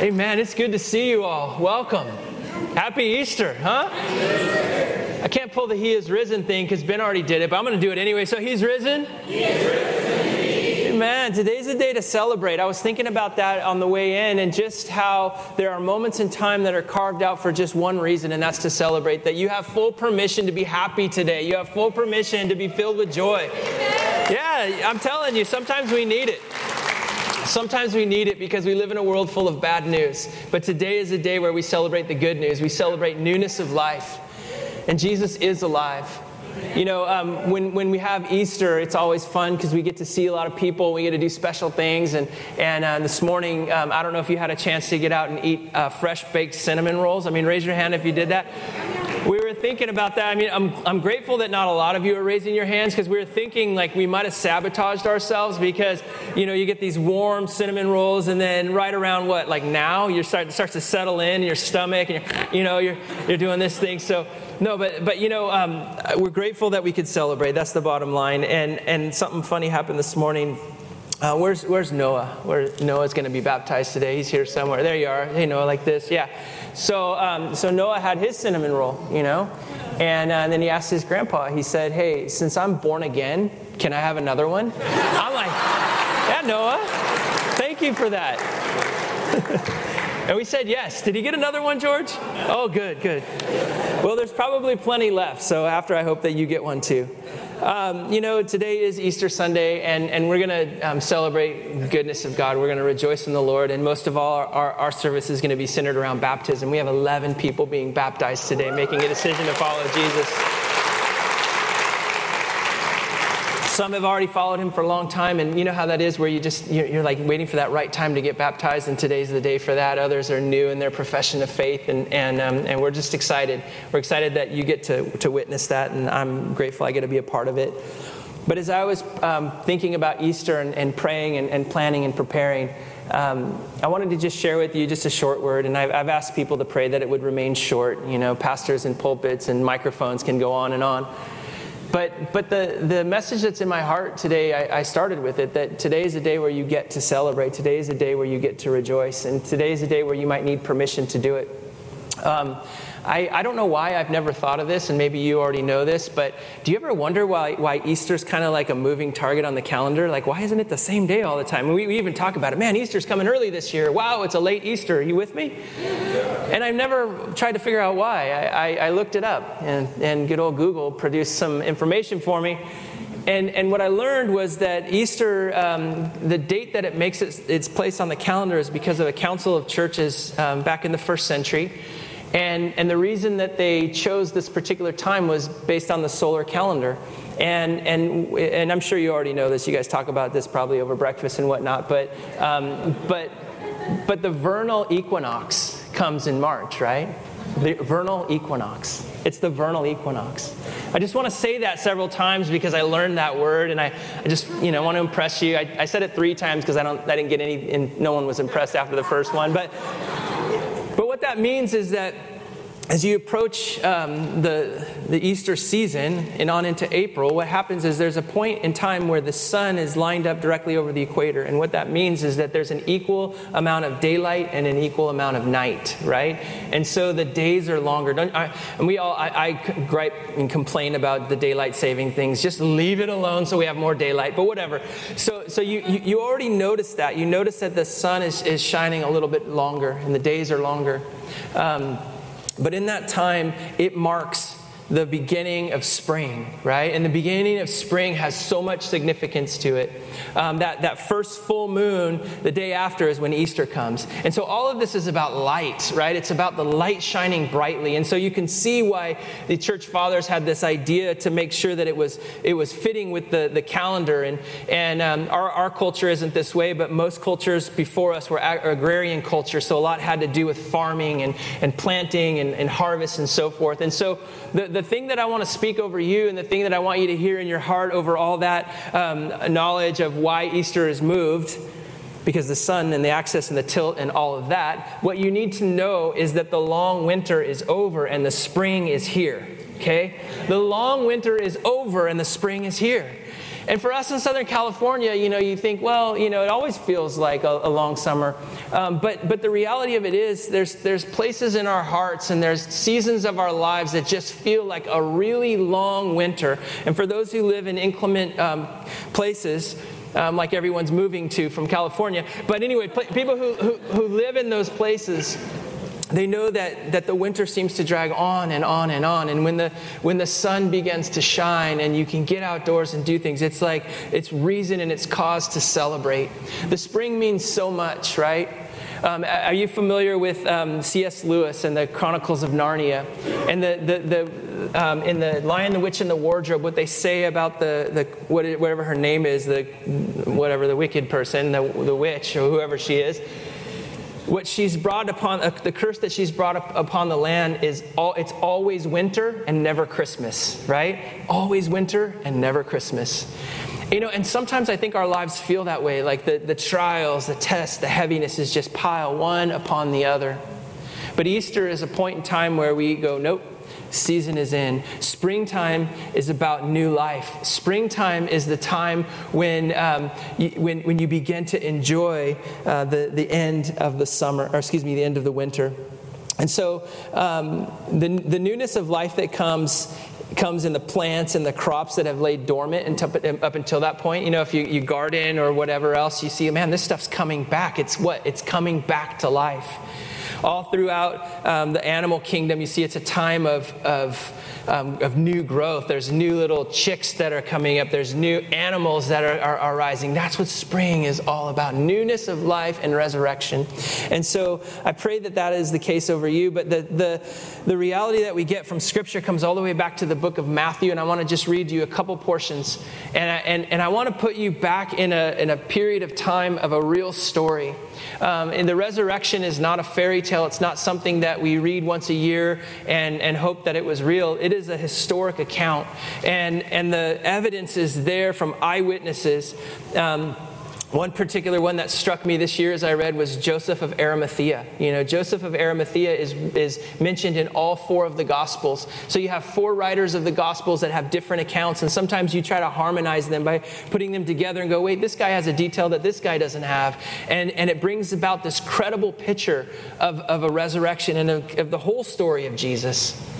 Amen. It's good to see you all. Welcome. Happy Easter, huh? I can't pull the He is risen thing because Ben already did it, but I'm going to do it anyway. So He's risen? He is risen. Amen. Today's the day to celebrate. I was thinking about that on the way in and just how there are moments in time that are carved out for just one reason, and that's to celebrate. That you have full permission to be happy today. You have full permission to be filled with joy. Yeah, I'm telling you, sometimes we need it. Sometimes we need it because we live in a world full of bad news. But today is a day where we celebrate the good news. We celebrate newness of life. And Jesus is alive. You know, um, when, when we have Easter, it's always fun because we get to see a lot of people. We get to do special things. And, and uh, this morning, um, I don't know if you had a chance to get out and eat uh, fresh baked cinnamon rolls. I mean, raise your hand if you did that we were thinking about that. I mean, I'm, I'm grateful that not a lot of you are raising your hands because we were thinking like we might have sabotaged ourselves because, you know, you get these warm cinnamon rolls and then right around what, like now, you start, starts to settle in your stomach and, you're, you know, you're, you're doing this thing. So, no, but, but you know, um, we're grateful that we could celebrate. That's the bottom line. And, and something funny happened this morning. Uh, where's, where's Noah? Where Noah's going to be baptized today? He's here somewhere. There you are. Hey, Noah, like this. Yeah. So, um, so Noah had his cinnamon roll, you know, and, uh, and then he asked his grandpa. He said, "Hey, since I'm born again, can I have another one?" I'm like, "Yeah, Noah. Thank you for that." and we said yes. Did he get another one, George? Oh, good, good. Well, there's probably plenty left. So after, I hope that you get one too. Um, you know, today is Easter Sunday, and, and we're going to um, celebrate goodness of God. We're going to rejoice in the Lord, and most of all, our, our, our service is going to be centered around baptism. We have 11 people being baptized today, making a decision to follow Jesus. Some have already followed him for a long time, and you know how that is where you just, you're, like waiting for that right time to get baptized, and today's the day for that. Others are new in their profession of faith, and, and, um, and we're just excited. We're excited that you get to, to witness that, and I'm grateful I get to be a part of it. But as I was um, thinking about Easter and, and praying and, and, planning and preparing, um, I wanted to just share with you just a short word, and I've, I've asked people to pray that it would remain short. You know, pastors and pulpits and microphones can go on and on. But, but the, the message that's in my heart today, I, I, started with it that today is a day where you get to celebrate. Today is a day where you get to rejoice. And today is a day where you might need permission to do it. Um, I, I don't know why I've never thought of this, and maybe you already know this, but do you ever wonder why, why Easter's kind of like a moving target on the calendar? Like, why isn't it the same day all the time? We, we even talk about it. Man, Easter's coming early this year. Wow, it's a late Easter. Are you with me? And I've never tried to figure out why. I, I, I looked it up, and, and good old Google produced some information for me. And, and what I learned was that Easter, um, the date that it makes its, its, place on the calendar is because of a council of churches um, back in the first century. And, and the reason that they chose this particular time was based on the solar calendar. And, and, and I'm sure you already know this. You guys talk about this probably over breakfast and whatnot. But, um, but, but the vernal equinox comes in March, right? The vernal equinox. It's the vernal equinox. I just want to say that several times because I learned that word and I, I just, you know, want to impress you. I, I said it three times because I, don't, I didn't get any, and no one was impressed after the first one. But but what that means is that as you approach um, the, the Easter season and on into April, what happens is there's a point in time where the sun is lined up directly over the equator. And what that means is that there's an equal amount of daylight and an equal amount of night, right? And so the days are longer. I, and we all, I, I gripe and complain about the daylight saving things. Just leave it alone so we have more daylight, but whatever. So, so you, you, you already notice that. You notice that the sun is, is shining a little bit longer and the days are longer. Um, but in that time, it marks the beginning of spring, right? And the beginning of spring has so much significance to it. Um, that, that first full moon, the day after, is when Easter comes. And so all of this is about light, right? It's about the light shining brightly. And so you can see why the church fathers had this idea to make sure that it was, it was fitting with the, the calendar. And, and um, our, our culture isn't this way, but most cultures before us were agrarian culture. So a lot had to do with farming and, and planting and, and harvest and so forth. And so the, the thing that I want to speak over you and the thing that I want you to hear in your heart over all that um, knowledge of why Easter is moved, because the sun and the axis and the tilt and all of that, what you need to know is that the long winter is over and the spring is here. Okay? The long winter is over and the spring is here. And for us in Southern California, you know, you think, well, you know, it always feels like a, a long summer. Um, but, but the reality of it is, there's, there's places in our hearts and there's seasons of our lives that just feel like a really long winter. And for those who live in inclement um, places, um, like everyone's moving to from California. But anyway, pl- people who, who, who live in those places, they know that, that the winter seems to drag on and on and on. And when the, when the sun begins to shine and you can get outdoors and do things, it's like it's reason and it's cause to celebrate. The spring means so much, right? Um, are you familiar with um, C.S. Lewis and the Chronicles of Narnia? And the, the, the, um, in the Lion, the Witch, and the Wardrobe, what they say about the, the whatever her name is, the whatever the wicked person, the, the witch, or whoever she is, what she's brought upon uh, the curse that she's brought up upon the land is all it's always winter and never christmas right? Always winter and never christmas. You know and sometimes i think our lives feel that way like the, the trials the tests the heaviness is just pile one upon the other. But easter is a point in time where we go nope season is in. Springtime is about new life. Springtime is the time when, um, you, when, when you begin to enjoy uh, the, the end of the summer, or excuse me, the end of the winter. And so um, the, the newness of life that comes comes in the plants and the crops that have laid dormant until, up until that point. You know, if you, you garden or whatever else, you see, man, this stuff's coming back. It's what? It's coming back to life. All throughout um, the animal kingdom, you see it's a time of, of, um, of new growth. There's new little chicks that are coming up, there's new animals that are, are, are rising. That's what spring is all about newness of life and resurrection. And so I pray that that is the case over you. But the, the, the reality that we get from Scripture comes all the way back to the book of Matthew. And I want to just read you a couple portions. And I, and, and I want to put you back in a, in a period of time of a real story. Um, and the resurrection is not a fairy tale, it's not something that we read once a year and, and hope that it was real. It is a historic account. And, and the evidence is there from eyewitnesses. Um, one particular one that struck me this year as I read was Joseph of Arimathea. You know, Joseph of Arimathea is, is mentioned in all four of the Gospels. So you have four writers of the Gospels that have different accounts, and sometimes you try to harmonize them by putting them together and go, wait, this guy has a detail that this guy doesn't have. And, and it brings about this credible picture of, of a resurrection and of, of the whole story of Jesus.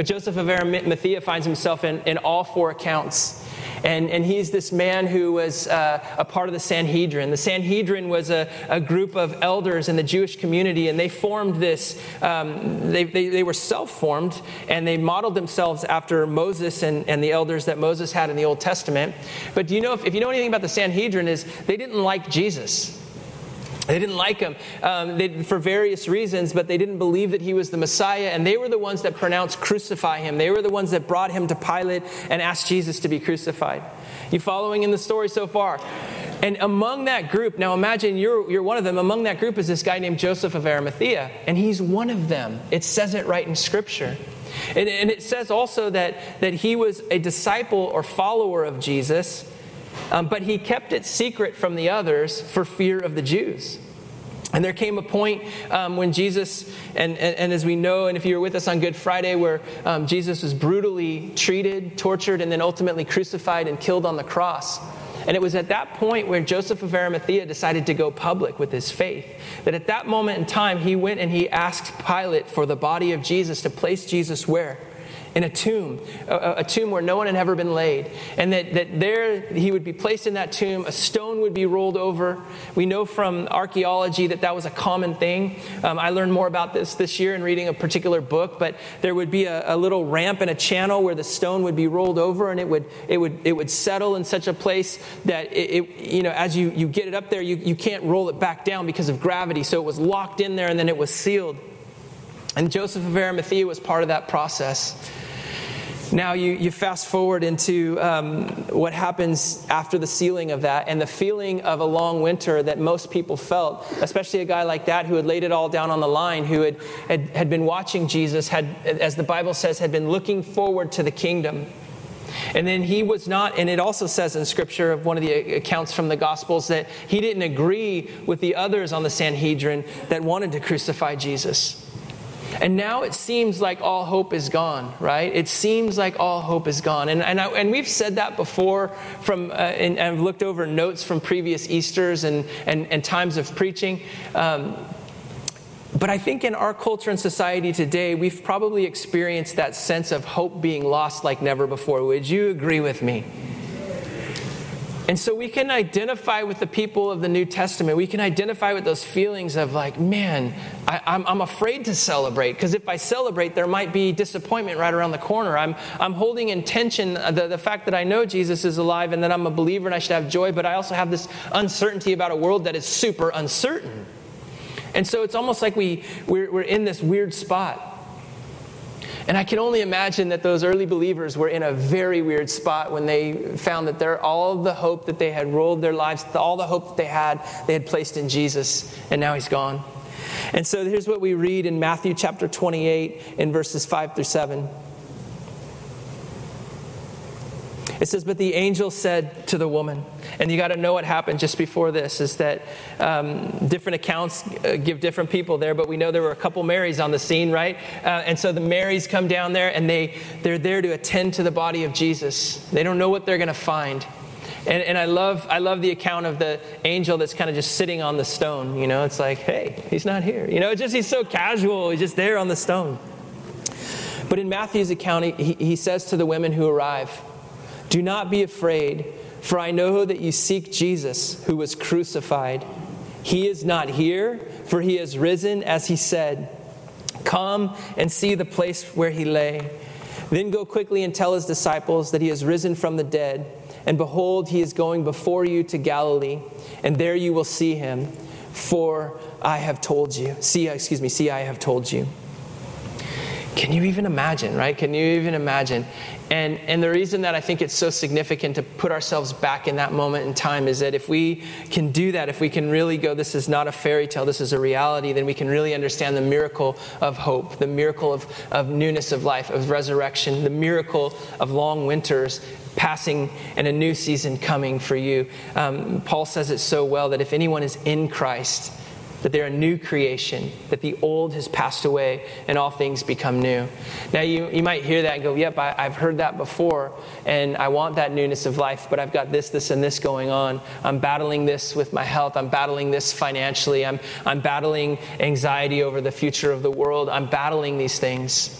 But Joseph of Arimathea finds himself in, in all four accounts. And, and he's this man who was uh, a part of the Sanhedrin. The Sanhedrin was a, a group of elders in the Jewish community, and they formed this, um, they, they, they, were self formed, and they modeled themselves after Moses and, and the elders that Moses had in the Old Testament. But do you know, if, if you know anything about the Sanhedrin, is they didn't like Jesus. They didn't like him um, they, for various reasons, but they didn't believe that he was the Messiah, and they were the ones that pronounced crucify him. They were the ones that brought him to Pilate and asked Jesus to be crucified. You following in the story so far? And among that group, now imagine you're, you're one of them, among that group is this guy named Joseph of Arimathea, and he's one of them. It says it right in Scripture. And, and it says also that, that he was a disciple or follower of Jesus um, but he kept it secret from the others for fear of the Jews. And there came a point um, when Jesus, and, and, and, as we know, and if you were with us on Good Friday, where um, Jesus was brutally treated, tortured, and then ultimately crucified and killed on the cross. And it was at that point where Joseph of Arimathea decided to go public with his faith. That at that moment in time, he went and he asked Pilate for the body of Jesus to place Jesus where? In a tomb, a, a, tomb where no one had ever been laid. And that, that there he would be placed in that tomb, a stone would be rolled over. We know from archaeology that that was a common thing. Um, I learned more about this this year in reading a particular book, but there would be a, a, little ramp and a channel where the stone would be rolled over and it would, it would, it would settle in such a place that it, it you know, as you, you get it up there, you, you can't roll it back down because of gravity. So it was locked in there and then it was sealed. And Joseph of Arimathea was part of that process. Now, you, you fast forward into um, what happens after the sealing of that and the feeling of a long winter that most people felt, especially a guy like that who had laid it all down on the line, who had, had, had been watching Jesus, had, as the Bible says, had been looking forward to the kingdom. And then he was not, and it also says in scripture of one of the accounts from the Gospels that he didn't agree with the others on the Sanhedrin that wanted to crucify Jesus. And now it seems like all hope is gone, right? It seems like all hope is gone. And, and, I, and we've said that before from, uh, and, and, I've looked over notes from previous Easters and, and, and times of preaching. Um, but I think in our culture and society today, we've probably experienced that sense of hope being lost like never before. Would you agree with me? And so we can identify with the people of the New Testament. We can identify with those feelings of, like, man, I, am afraid to celebrate because if I celebrate, there might be disappointment right around the corner. I'm, I'm holding in tension the, the fact that I know Jesus is alive and that I'm a believer and I should have joy, but I also have this uncertainty about a world that is super uncertain. And so it's almost like we, we're, we're in this weird spot. And I can only imagine that those early believers were in a very weird spot when they found that they're, all the hope that they had rolled their lives, all the hope that they had, they had placed in Jesus, and now he's gone. And so here's what we read in Matthew chapter 28 in verses 5 through 7. It says, But the angel said to the woman, and you got to know what happened just before this is that um, different accounts uh, give different people there, but we know there were a couple Marys on the scene, right? Uh, and so the Marys come down there and they, they're there to attend to the body of Jesus. They don't know what they're going to find. And, and, I, love, I love the account of the angel that's kind of just sitting on the stone. You know, it's like, hey, he's not here. You know, just he's so casual. He's just there on the stone. But in Matthew's account, he, he says to the women who arrive, do not be afraid, for I know that you seek Jesus, who was crucified. He is not here, for he has risen, as he said. Come and see the place where he lay. Then go quickly and tell his disciples that he has risen from the dead. And behold, he is going before you to Galilee, and there you will see him. For I have told you. See, excuse me, see, I have told you. Can you even imagine, right? Can you even imagine? And, and the reason that I think it's so significant to put ourselves back in that moment in time is that if we can do that, if we can really go, this is not a fairy tale, this is a reality, then we can really understand the miracle of hope, the miracle of, of newness of life, of resurrection, the miracle of long winters passing and a new season coming for you. Um, Paul says it so well that if anyone is in Christ, that they're a new creation, that the old has passed away and all things become new. Now, you, you might hear that and go, Yep, I, I've heard that before, and I want that newness of life, but I've got this, this, and this going on. I'm battling this with my health. I'm battling this financially. I'm, I'm battling anxiety over the future of the world. I'm battling these things.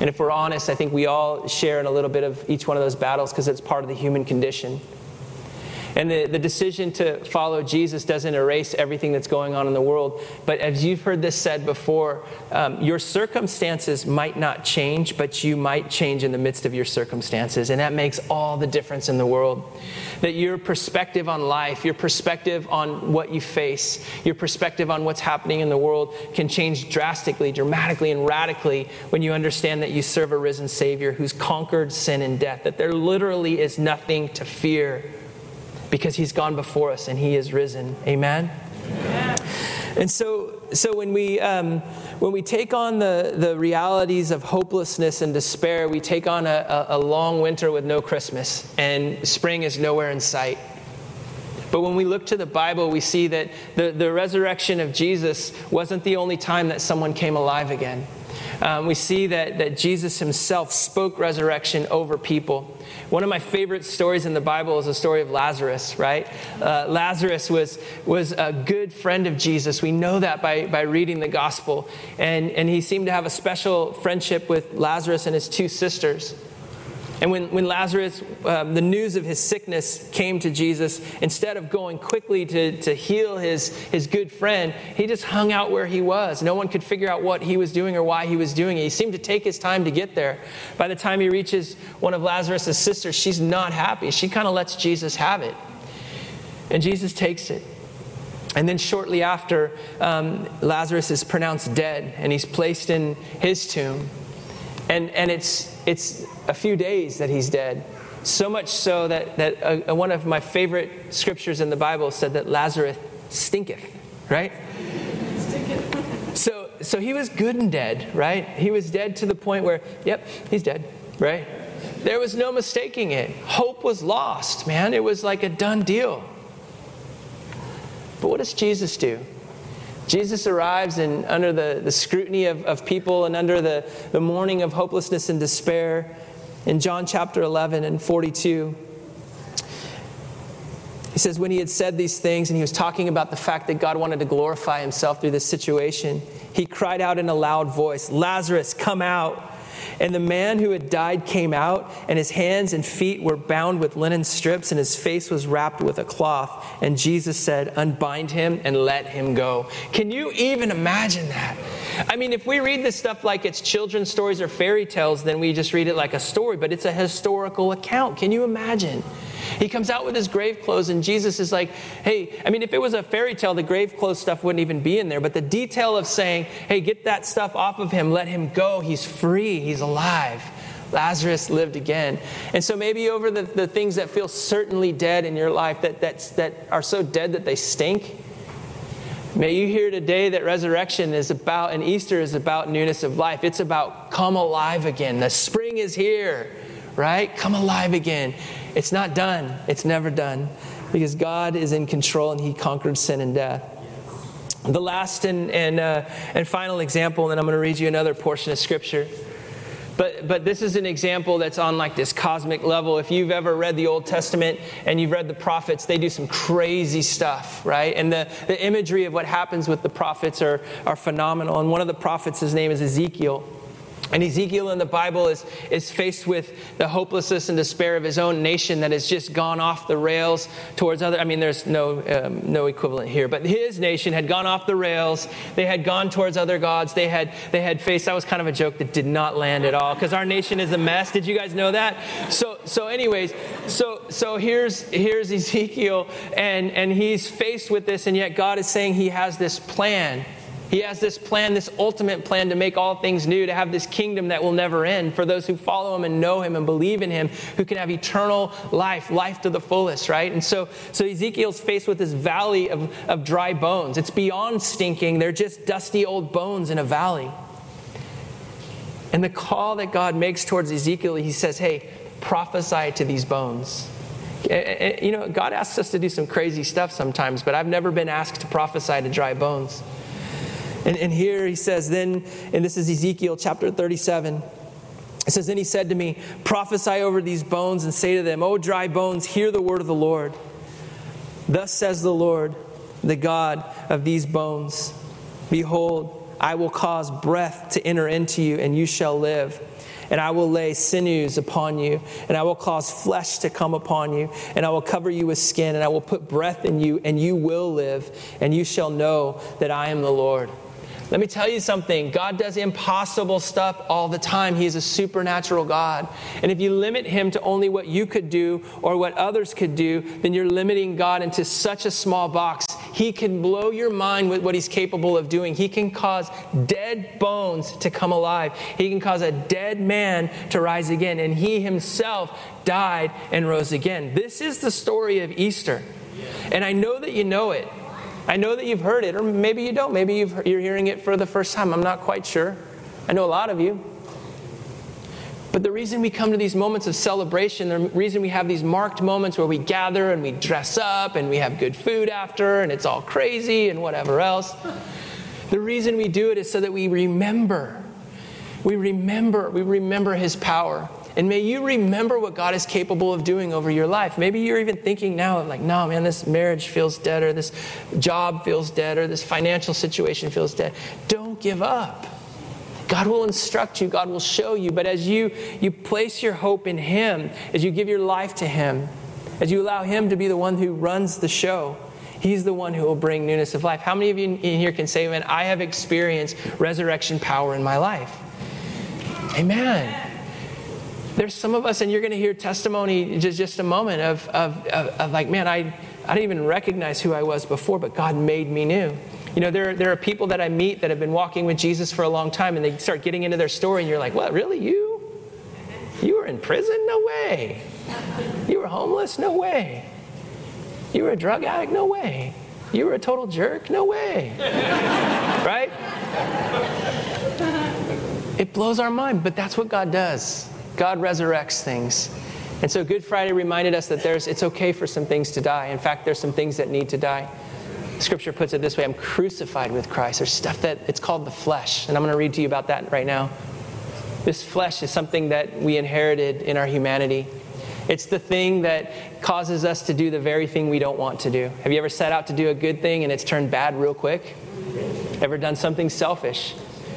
And if we're honest, I think we all share in a little bit of each one of those battles because it's part of the human condition. And the, the decision to follow Jesus doesn't erase everything that's going on in the world. But as you've heard this said before, um, your circumstances might not change, but you might change in the midst of your circumstances. And that makes all the difference in the world. That your perspective on life, your perspective on what you face, your perspective on what's happening in the world can change drastically, dramatically, and radically when you understand that you serve a risen Savior who's conquered sin and death, that there literally is nothing to fear because he's gone before us and he is risen. Amen? And so, so when, we, um, when we take on the, the realities of hopelessness and despair, we take on a, a, a long winter with no Christmas, and spring is nowhere in sight. But when we look to the Bible, we see that the, the resurrection of Jesus wasn't the only time that someone came alive again. Um, we see that, that Jesus himself spoke resurrection over people. One of my favorite stories in the Bible is the story of Lazarus, right? Uh, Lazarus was, was a good friend of Jesus. We know that by, by reading the gospel. And, and he seemed to have a special friendship with Lazarus and his two sisters. And when, when Lazarus, um, the news of his sickness came to Jesus, instead of going quickly to, to heal his, his good friend, he just hung out where he was. No one could figure out what he was doing or why he was doing it. He seemed to take his time to get there. By the time he reaches one of Lazarus' sisters, she's not happy. She kind of lets Jesus have it. And Jesus takes it. And then shortly after, um, Lazarus is pronounced dead and he's placed in his tomb. And, and it's, it's a few days that he's dead. So much so that, that uh, one of my favorite scriptures in the Bible said that Lazarus stinketh, right? So, so he was good and dead, right? He was dead to the point where, yep, he's dead, right? There was no mistaking it. Hope was lost, man. It was like a done deal. But what does Jesus do? Jesus arrives and under the, the scrutiny of, of people and under the, the mourning of hopelessness and despair in John chapter 11 and 42. He says, when he had said these things and he was talking about the fact that God wanted to glorify himself through this situation, he cried out in a loud voice, Lazarus, come out. And the man who had died came out, and his hands and feet were bound with linen strips, and his face was wrapped with a cloth. And Jesus said, Unbind him and let him go. Can you even imagine that? I mean, if we read this stuff like it's children's stories or fairy tales, then we just read it like a story, but it's a historical account. Can you imagine? He comes out with his grave clothes, and Jesus is like, hey, I mean, if it was a fairy tale, the grave clothes stuff wouldn't even be in there. But the detail of saying, hey, get that stuff off of him, let him go, he's free, he's alive. Lazarus lived again. And so maybe over the, the things that feel certainly dead in your life, that, that, that are so dead that they stink, May you hear today that resurrection is about, and Easter is about newness of life. It's about come alive again. The spring is here, right? Come alive again. It's not done, it's never done because God is in control and He conquered sin and death. The last and, and, uh, and final example, and then I'm going to read you another portion of Scripture. But, but this is an example that's on like this cosmic level. If you've ever read the Old Testament and you've read the prophets, they do some crazy stuff, right? And the, the imagery of what happens with the prophets are, are phenomenal. And one of the prophets, his name is Ezekiel. And Ezekiel in the Bible is, is faced with the hopelessness and despair of his own nation that has just gone off the rails towards other. I mean, there's no, um, no equivalent here, but his nation had gone off the rails. They had gone towards other gods. They had, they had faced, that was kind of a joke that did not land at all because our nation is a mess. Did you guys know that? So, so anyways, so, so here's, here's Ezekiel, and, and he's faced with this, and yet God is saying he has this plan he has this plan, this ultimate plan to make all things new, to have this kingdom that will never end for those who follow him and know him and believe in him, who can have eternal life, life to the fullest, right? And so, so Ezekiel's faced with this valley of, of dry bones. It's beyond stinking, they're just dusty old bones in a valley. And the call that God makes towards Ezekiel, he says, Hey, prophesy to these bones. You know, God asks us to do some crazy stuff sometimes, but I've never been asked to prophesy to dry bones. And, and here he says, then, and this is Ezekiel chapter 37. It says, Then he said to me, Prophesy over these bones and say to them, O dry bones, hear the word of the Lord. Thus says the Lord, the God of these bones Behold, I will cause breath to enter into you, and you shall live. And I will lay sinews upon you, and I will cause flesh to come upon you, and I will cover you with skin, and I will put breath in you, and you will live, and you shall know that I am the Lord. Let me tell you something God does impossible stuff all the time. He is a supernatural God. And if you limit Him to only what you could do or what others could do, then you're limiting God into such a small box. He can blow your mind with what He's capable of doing. He can cause dead bones to come alive, He can cause a dead man to rise again. And He Himself died and rose again. This is the story of Easter. And I know that you know it. I know that you've heard it, or maybe you don't. Maybe you are hearing it for the first time. I'm not quite sure. I know a lot of you. But the reason we come to these moments of celebration, the reason we have these marked moments where we gather and we dress up and we have good food after and it's all crazy and whatever else, the reason we do it is so that we remember. We remember, we remember His power. And may you remember what God is capable of doing over your life. Maybe you're even thinking now, like, no, man, this marriage feels dead, or this job feels dead, or this financial situation feels dead. Don't give up. God will instruct you, God will show you. But as you, you place your hope in Him, as you give your life to Him, as you allow Him to be the one who runs the show, He's the one who will bring newness of life. How many of you in here can say, man, I have experienced resurrection power in my life? Amen there's some of us, and you're going to hear testimony just, just a moment of, of, of, of like, man, I, I didn't even recognize who I was before, but God made me new. You know, there, there are people that I meet that have been walking with Jesus for a long time, and they start getting into their story, and you're like, what, really? You? You were in prison? No way. You were homeless? No way. You were a drug addict? No way. You were a total jerk? No way. right? It blows our mind, but that's what God does. God resurrects things. And so Good Friday reminded us that there's, it's okay for some things to die. In fact, there's some things that need to die. Scripture puts it this way I'm crucified with Christ. There's stuff that it's called the flesh, and I'm going to read to you about that right now. This flesh is something that we inherited in our humanity. It's the thing that causes us to do the very thing we don't want to do. Have you ever set out to do a good thing and it's turned bad real quick? Ever done something selfish?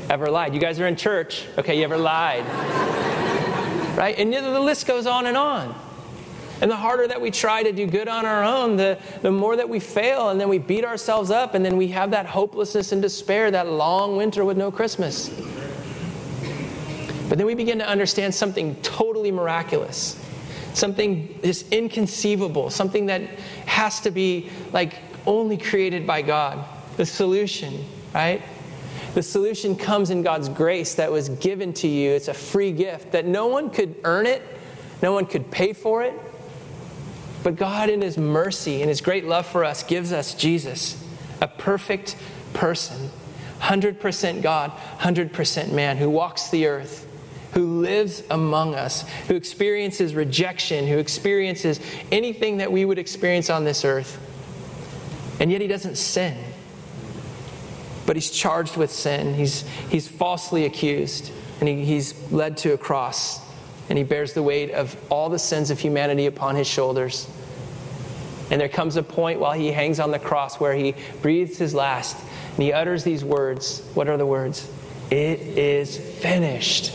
Ever lied? You guys are in church. Okay, you ever lied? Right? And the list goes on and on. And the harder that we try to do good on our own, the, the more that we fail, and then we beat ourselves up, and then we have that hopelessness and despair, that long winter with no Christmas. But then we begin to understand something totally miraculous, something just inconceivable, something that has to be like only created by God. The solution, right? The solution comes in God's grace that was given to you. It's a free gift that no one could earn it, no one could pay for it. But God, in His mercy and His great love for us, gives us Jesus, a perfect person, 100% God, 100% man, who walks the earth, who lives among us, who experiences rejection, who experiences anything that we would experience on this earth. And yet He doesn't sin but he's charged with sin. He's, he's falsely accused, and he, he's led to a cross, and he bears the weight of all the sins of humanity upon his shoulders. And there comes a point while he hangs on the cross where he breathes his last, and he utters these words. What are the words? It is finished.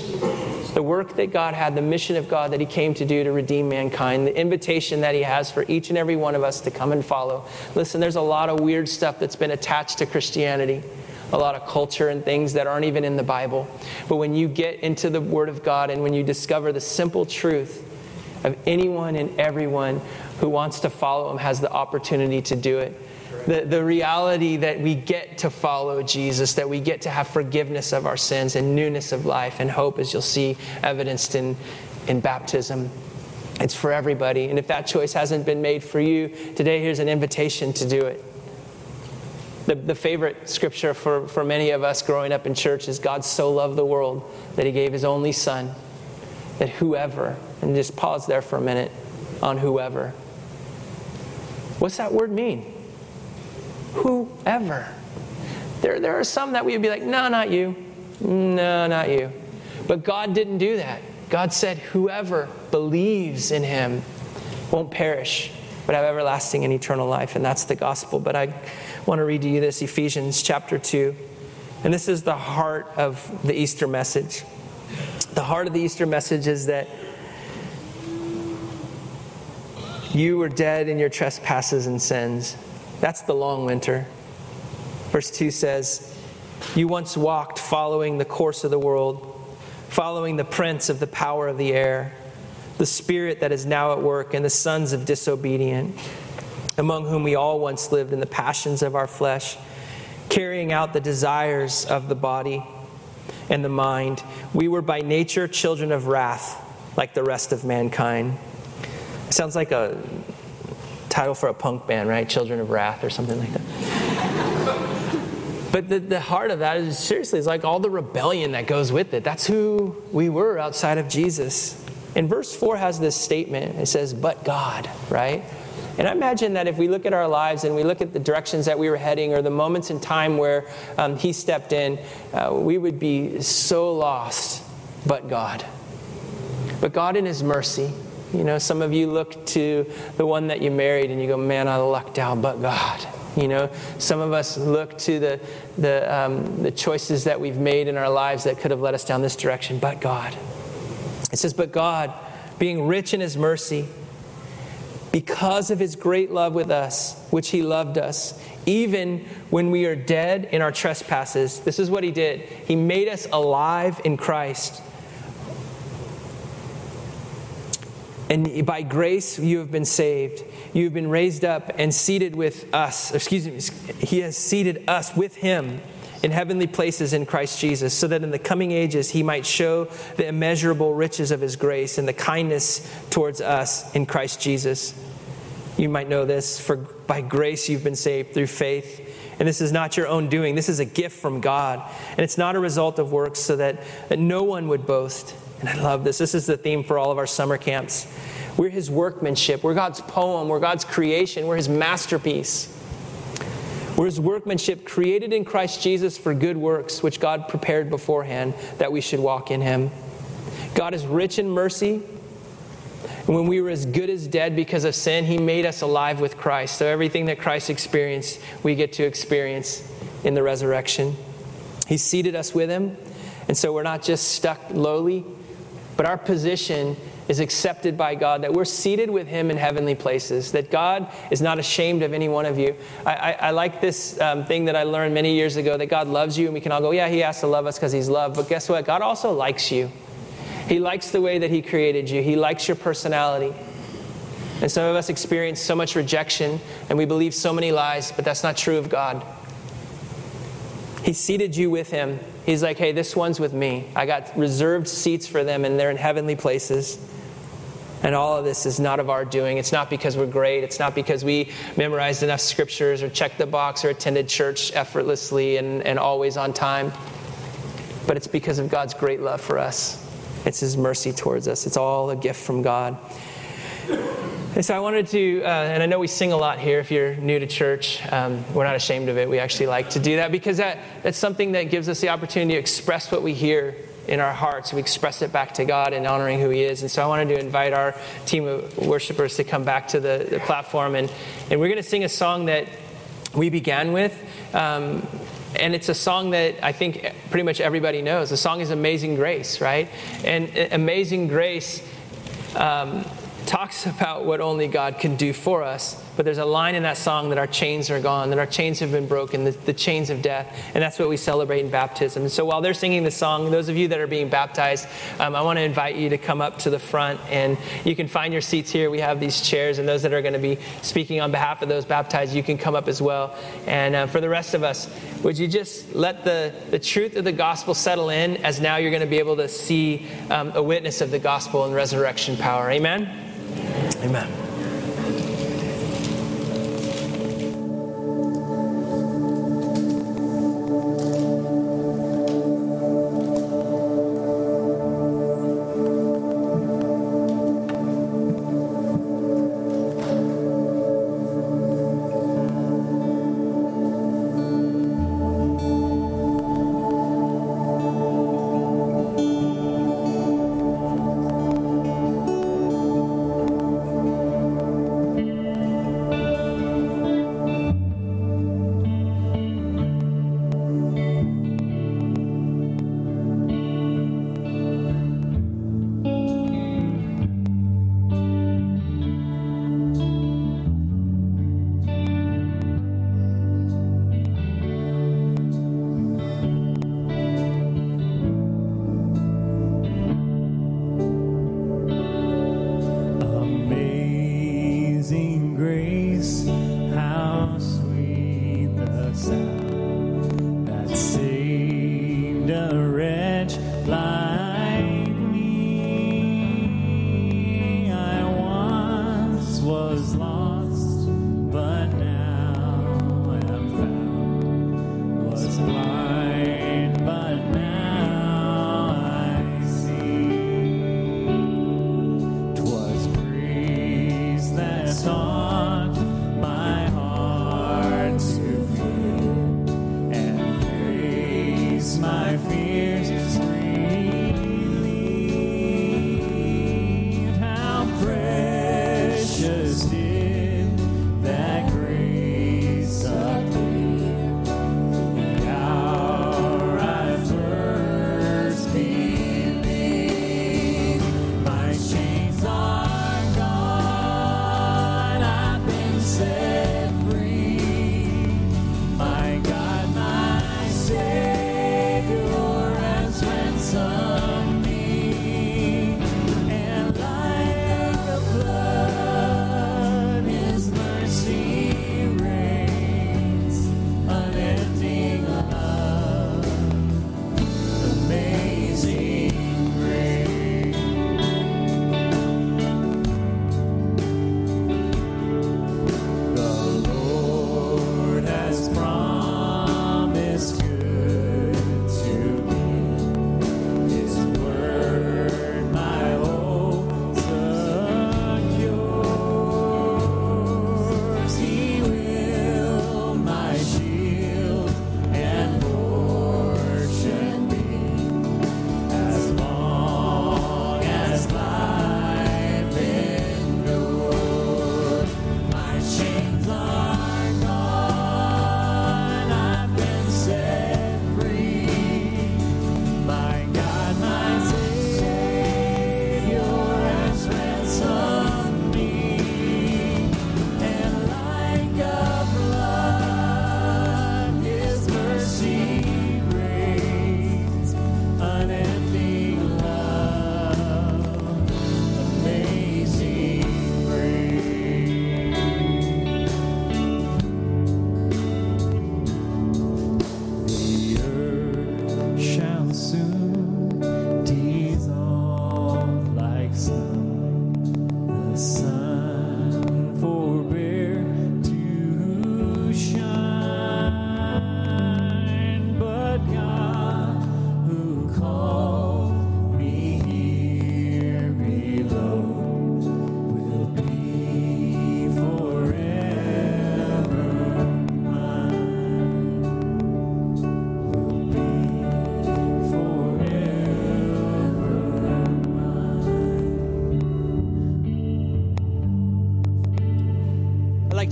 The work that God had, the mission of God that He came to do to redeem mankind, the invitation that He has for each and every one of us to come and follow. Listen, there's a lot of weird stuff that's been attached to Christianity a lot of culture and things that aren't even in the Bible. But when you get into the Word of God and when you discover the simple truth of anyone and everyone who wants to follow Him has the opportunity to do it. The, the reality that we get to follow Jesus, that we get to have forgiveness of our sins and newness of life and hope, as you'll see evidenced in, in baptism. It's for everybody. And if that choice hasn't been made for you, today here's an invitation to do it. The, the favorite scripture for, for many of us growing up in church is God so loved the world that he gave his only son, that whoever, and just pause there for a minute on whoever. What's that word mean? Whoever. There, there are some that we would be like, no, not you. No, not you. But God didn't do that. God said, whoever believes in him won't perish, but have everlasting and eternal life. And that's the gospel. But I want to read to you this Ephesians chapter 2. And this is the heart of the Easter message. The heart of the Easter message is that you were dead in your trespasses and sins. That's the long winter. Verse 2 says, You once walked following the course of the world, following the prince of the power of the air, the spirit that is now at work, and the sons of disobedience among whom we all once lived in the passions of our flesh, carrying out the desires of the body and the mind. We were by nature children of wrath, like the rest of mankind. Sounds like a title for a punk band, right? Children of Wrath or something like that. but the, the heart of that is seriously, it's like all the rebellion that goes with it. That's who we were outside of Jesus. And verse 4 has this statement it says, But God, right? And I imagine that if we look at our lives and we look at the directions that we were heading or the moments in time where um, He stepped in, uh, we would be so lost, but God. But God, in His mercy, you know, some of you look to the one that you married and you go, man, I lucked out, but God. You know, some of us look to the, the, um, the choices that we've made in our lives that could have led us down this direction, but God. It says, but God, being rich in His mercy, because of his great love with us, which he loved us, even when we are dead in our trespasses. This is what he did. He made us alive in Christ. And by grace you have been saved. You have been raised up and seated with us. Excuse me, he has seated us with him in heavenly places in Christ Jesus, so that in the coming ages he might show the immeasurable riches of his grace and the kindness towards us in Christ Jesus. You might know this, for by grace you've been saved through faith. And this is not your own doing, this is a gift from God. And it's not a result of works, so that, that no one would boast. And I love this. This is the theme for all of our summer camps. We're his workmanship, we're God's poem, we're God's creation, we're his masterpiece. We're his workmanship created in Christ Jesus for good works, which God prepared beforehand that we should walk in him. God is rich in mercy. And when we were as good as dead because of sin, he made us alive with Christ. So everything that Christ experienced, we get to experience in the resurrection. He seated us with him. And so we're not just stuck lowly, but our position is accepted by God, that we're seated with Him in heavenly places, that God is not ashamed of any one of you. I, I, I like this um, thing that I learned many years ago that God loves you, and we can all go, yeah, He has to love us because He's love. But guess what? God also likes you. He likes the way that He created you, He likes your personality. And some of us experience so much rejection, and we believe so many lies, but that's not true of God. He seated you with Him. He's like, hey, this one's with me. I got reserved seats for them, and they're in heavenly places. And all of this is not of our doing. It's not because we're great. It's not because we memorized enough scriptures or checked the box or attended church effortlessly and, and always on time. But it's because of God's great love for us. It's His mercy towards us. It's all a gift from God. And so I wanted to, uh, and I know we sing a lot here if you're new to church. Um, we're not ashamed of it. We actually like to do that because that, that's something that gives us the opportunity to express what we hear in our hearts. We express it back to God in honoring who He is. And so I wanted to invite our team of worshipers to come back to the, the platform. And, and we're going to sing a song that we began with. Um, and it's a song that I think pretty much everybody knows. The song is Amazing Grace, right? And Amazing Grace um, talks about what only God can do for us but there's a line in that song that our chains are gone, that our chains have been broken, the, the chains of death. And that's what we celebrate in baptism. And so while they're singing the song, those of you that are being baptized, um, I want to invite you to come up to the front and you can find your seats here. We have these chairs, and those that are going to be speaking on behalf of those baptized, you can come up as well. And uh, for the rest of us, would you just let the, the truth of the gospel settle in as now you're going to be able to see um, a witness of the gospel and resurrection power? Amen? Amen.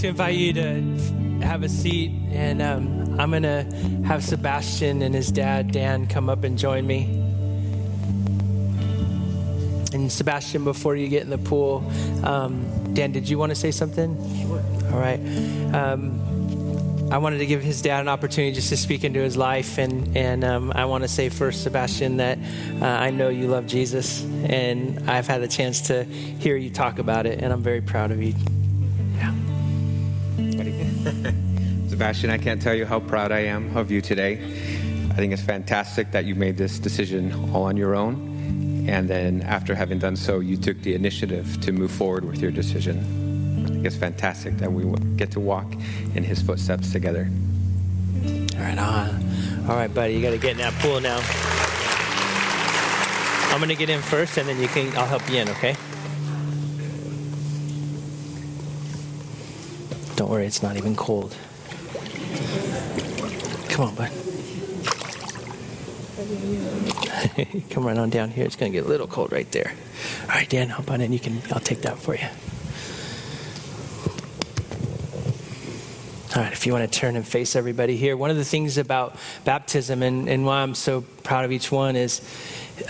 To invite you to have a seat, and um, I'm going to have Sebastian and his dad, Dan, come up and join me. And Sebastian, before you get in the pool, um, Dan, did you want to say something? Sure. All right. Um, I wanted to give his dad an opportunity just to speak into his life, and and um, I want to say first, Sebastian, that uh, I know you love Jesus, and I've had the chance to hear you talk about it, and I'm very proud of you. Sebastian, I can't tell you how proud I am of you today. I think it's fantastic that you made this decision all on your own. And then, after having done so, you took the initiative to move forward with your decision. I think it's fantastic that we get to walk in his footsteps together. All right, on. All right, buddy, you got to get in that pool now. I'm going to get in first, and then you can. I'll help you in, okay? Don't worry, it's not even cold. Come on, bud. Come right on down here. It's going to get a little cold right there. All right, Dan, hop on in. You can. I'll take that for you. All right, if you want to turn and face everybody here, one of the things about baptism and, and why I'm so proud of each one is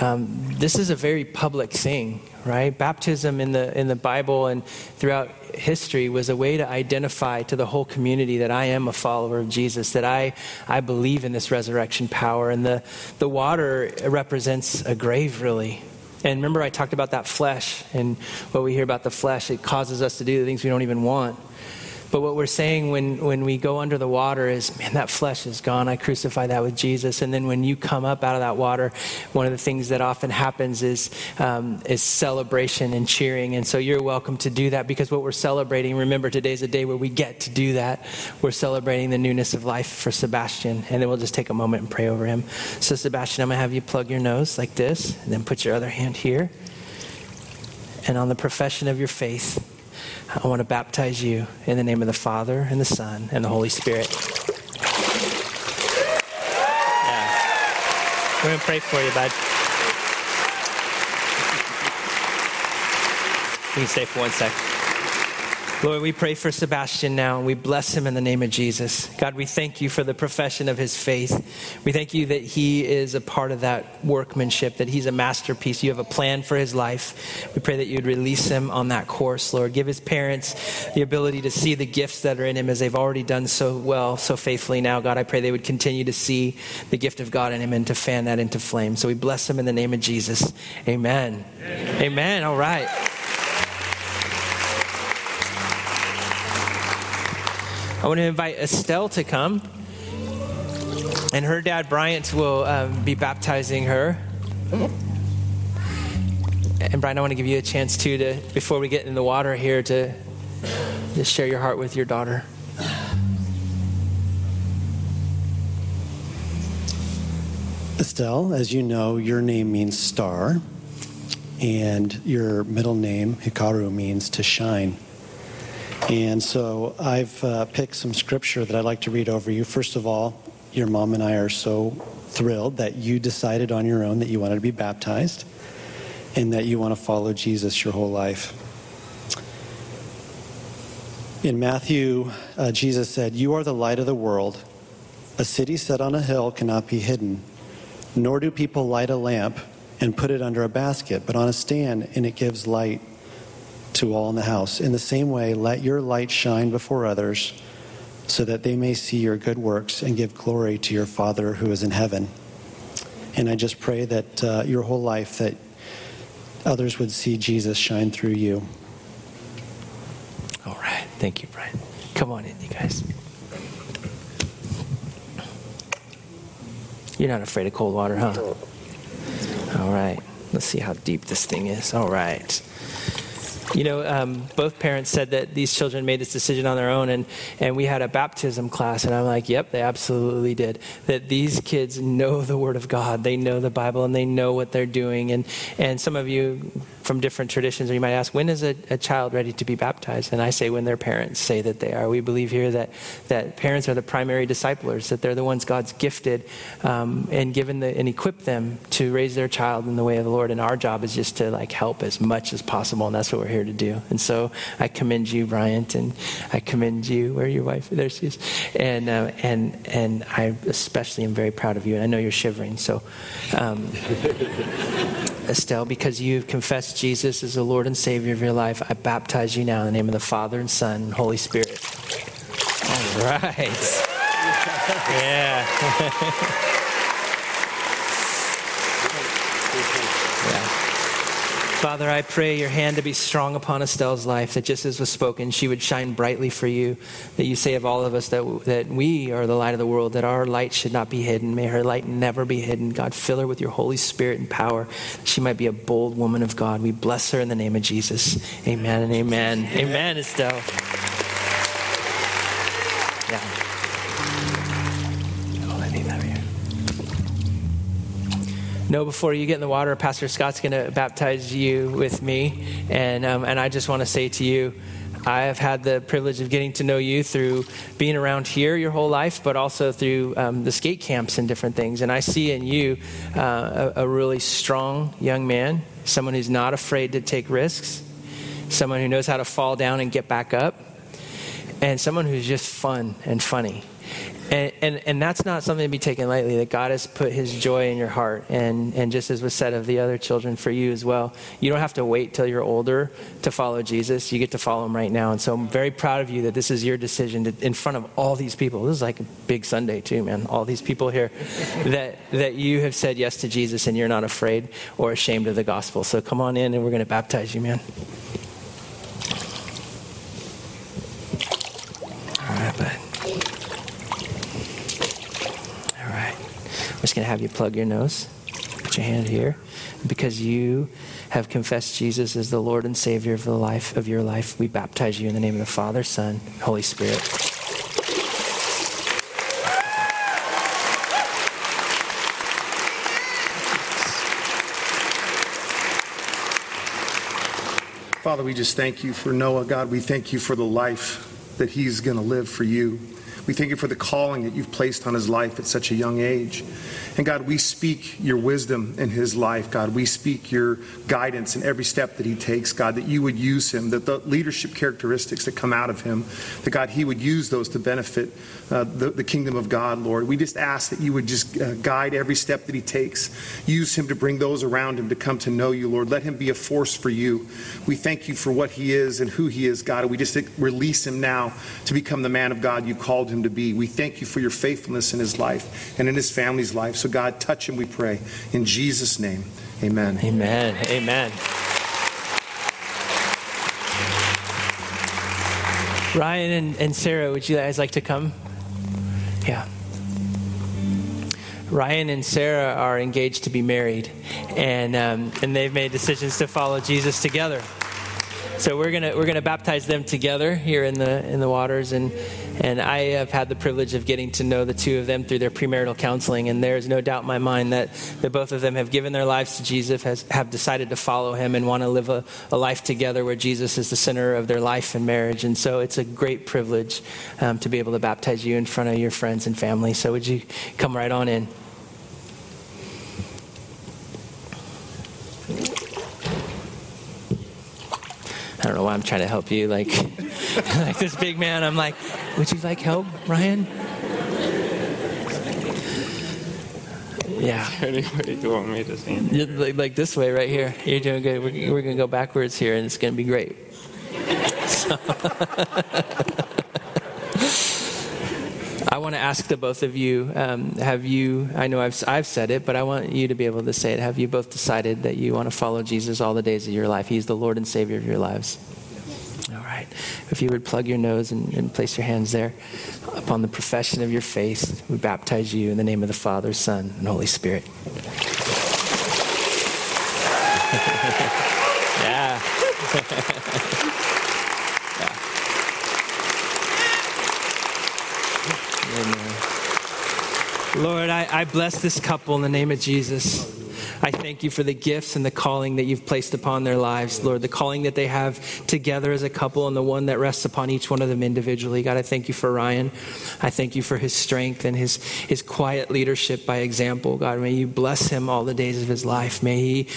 um, this is a very public thing, right? Baptism in the in the Bible and throughout history was a way to identify to the whole community that I am a follower of Jesus, that I I believe in this resurrection power, and the the water represents a grave, really. And remember, I talked about that flesh and what we hear about the flesh. It causes us to do the things we don't even want. But what we're saying when, when we go under the water is, man, that flesh is gone. I crucify that with Jesus. And then when you come up out of that water, one of the things that often happens is, um, is celebration and cheering. And so you're welcome to do that because what we're celebrating, remember, today's a day where we get to do that. We're celebrating the newness of life for Sebastian. And then we'll just take a moment and pray over him. So, Sebastian, I'm going to have you plug your nose like this, and then put your other hand here. And on the profession of your faith, I want to baptize you in the name of the Father and the Son and the Holy Spirit. Yeah. We're going to pray for you, bud. You can stay for one second. Lord, we pray for Sebastian now and we bless him in the name of Jesus. God, we thank you for the profession of his faith. We thank you that he is a part of that workmanship, that he's a masterpiece. You have a plan for his life. We pray that you'd release him on that course, Lord. Give his parents the ability to see the gifts that are in him as they've already done so well, so faithfully now. God, I pray they would continue to see the gift of God in him and to fan that into flame. So we bless him in the name of Jesus. Amen. Amen. Amen. All right. I want to invite Estelle to come. And her dad, Bryant, will um, be baptizing her. And Brian, I want to give you a chance too to, before we get in the water here, to just share your heart with your daughter. Estelle, as you know, your name means star, and your middle name, Hikaru, means to shine. And so I've uh, picked some scripture that I'd like to read over you. First of all, your mom and I are so thrilled that you decided on your own that you wanted to be baptized and that you want to follow Jesus your whole life. In Matthew, uh, Jesus said, You are the light of the world. A city set on a hill cannot be hidden, nor do people light a lamp and put it under a basket, but on a stand, and it gives light to all in the house. In the same way, let your light shine before others so that they may see your good works and give glory to your Father who is in heaven. And I just pray that uh, your whole life that others would see Jesus shine through you. All right. Thank you, Brian. Come on in, you guys. You're not afraid of cold water, huh? All right. Let's see how deep this thing is. All right. You know, um, both parents said that these children made this decision on their own, and, and we had a baptism class, and I'm like, yep, they absolutely did. That these kids know the Word of God, they know the Bible, and they know what they're doing. And, and some of you from different traditions, or you might ask, when is a, a, child ready to be baptized? And I say, when their parents say that they are. We believe here that, that parents are the primary disciplers, that they're the ones God's gifted um, and given the, and equipped them to raise their child in the way of the Lord. And our job is just to like help as much as possible, and that's what we're here to do. And so I commend you, Bryant, and I commend you. Where your wife? There she is. And uh, and and I especially am very proud of you, and I know you're shivering. So. Um, Estelle, because you've confessed Jesus as the Lord and Savior of your life, I baptize you now in the name of the Father and Son and Holy Spirit. All right. yeah. Father, I pray your hand to be strong upon Estelle's life, that just as was spoken, she would shine brightly for you. That you say of all of us that, that we are the light of the world, that our light should not be hidden. May her light never be hidden. God, fill her with your Holy Spirit and power, that she might be a bold woman of God. We bless her in the name of Jesus. Amen and amen. Amen, Estelle. Know before you get in the water, Pastor Scott's going to baptize you with me. And, um, and I just want to say to you, I have had the privilege of getting to know you through being around here your whole life, but also through um, the skate camps and different things. And I see in you uh, a, a really strong young man, someone who's not afraid to take risks, someone who knows how to fall down and get back up, and someone who's just fun and funny. And, and, and, that's not something to be taken lightly, that God has put his joy in your heart. And, and just as was said of the other children for you as well, you don't have to wait till you're older to follow Jesus. You get to follow him right now. And so I'm very proud of you that this is your decision to, in front of all these people. This is like a big Sunday, too, man. All these people here that, that you have said yes to Jesus and you're not afraid or ashamed of the gospel. So come on in and we're going to baptize you, man. Going to have you plug your nose. Put your hand here. Because you have confessed Jesus as the Lord and Savior of the life of your life, we baptize you in the name of the Father, Son, Holy Spirit. Father, we just thank you for Noah. God, we thank you for the life that he's going to live for you. We thank you for the calling that you've placed on his life at such a young age. And God, we speak your wisdom in his life. God, we speak your guidance in every step that he takes. God, that you would use him, that the leadership characteristics that come out of him, that God, he would use those to benefit uh, the, the, kingdom of God, Lord. We just ask that you would just uh, guide every step that he takes. Use him to bring those around him to come to know you, Lord. Let him be a force for you. We thank you for what he is and who he is, God. And we just release him now to become the man of God you called him him to be. We thank you for your faithfulness in his life and in his family's life. So, God, touch him, we pray. In Jesus' name, amen. Amen. Amen. Ryan and, and Sarah, would you guys like to come? Yeah. Ryan and Sarah are engaged to be married, and um, and they've made decisions to follow Jesus together. So we're gonna we're gonna baptize them together here in the in the waters, and and I have had the privilege of getting to know the two of them through their premarital counseling. And there is no doubt in my mind that, that both of them have given their lives to Jesus, has, have decided to follow him, and want to live a, a, life together where Jesus is the center of their life and marriage. And so it's a great privilege um, to be able to baptize you in front of your friends and family. So would you come right on in? I don't know why I'm trying to help you. Like, like this big man, I'm like, would you like help, Ryan? Yeah. Any way you want me to stand? Like, like, this way, right here. You're doing good. We're, we're going to go backwards here, and it's going to be great. So I want to ask the both of you um, have you, I know I've, I've said it, but I want you to be able to say it. Have you both decided that you want to follow Jesus all the days of your life? He's the Lord and Savior of your lives. All right. If you would plug your nose and, and, place your hands there upon the profession of your faith, we baptize you in the name of the Father, Son, and Holy Spirit. yeah. Lord, I, bless this couple in the name of Jesus. I thank you for the gifts and the calling that you've placed upon their lives, Lord, the calling that they have together as a couple and the one that rests upon each one of them individually. God, I thank you for Ryan. I thank you for his strength and his, his quiet leadership by example. God, may you bless him all the days of his life. May he,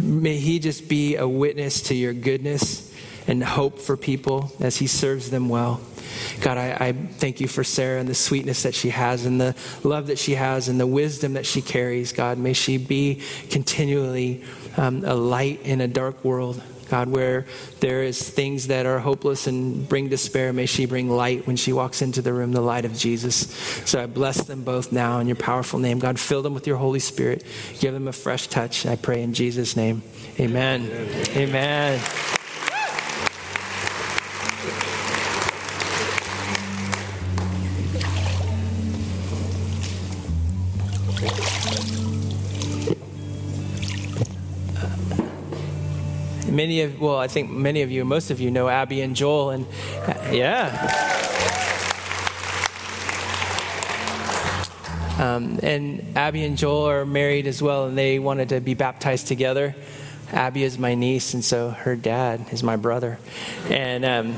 may he just be a witness to your goodness and hope for people as he serves them well. God, I, I, thank you for Sarah and the sweetness that she has and the love that she has and the wisdom that she carries. God, may she be continually um, a light in a dark world. God, where there is things that are hopeless and bring despair, may she bring light when she walks into the room, the light of Jesus. So I bless them both now in your powerful name. God, fill them with your Holy Spirit. Give them a fresh touch. I pray in Jesus' name. Amen. Amen. Amen. Many of, well, I think many of you, most of you know Abby and Joel, and yeah. Um, and Abby and Joel are married as well, and they wanted to be baptized together. Abby is my niece, and so her dad is my brother. And um,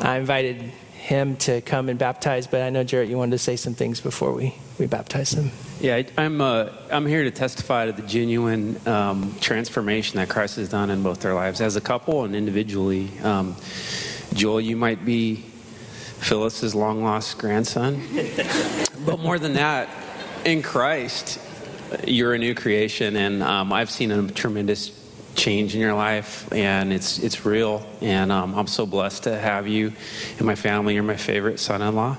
I invited him to come and baptize, but I know, Jarrett, you wanted to say some things before we, we baptize him. Yeah, I'm, uh, I'm here to testify to the genuine um, transformation that Christ has done in both their lives as a couple and individually. Um, Joel, you might be Phyllis's long lost grandson. but more than that, in Christ, you're a new creation, and um, I've seen a tremendous change in your life, and it's it's real. And um, I'm so blessed to have you and my family. You're my favorite son-in-law.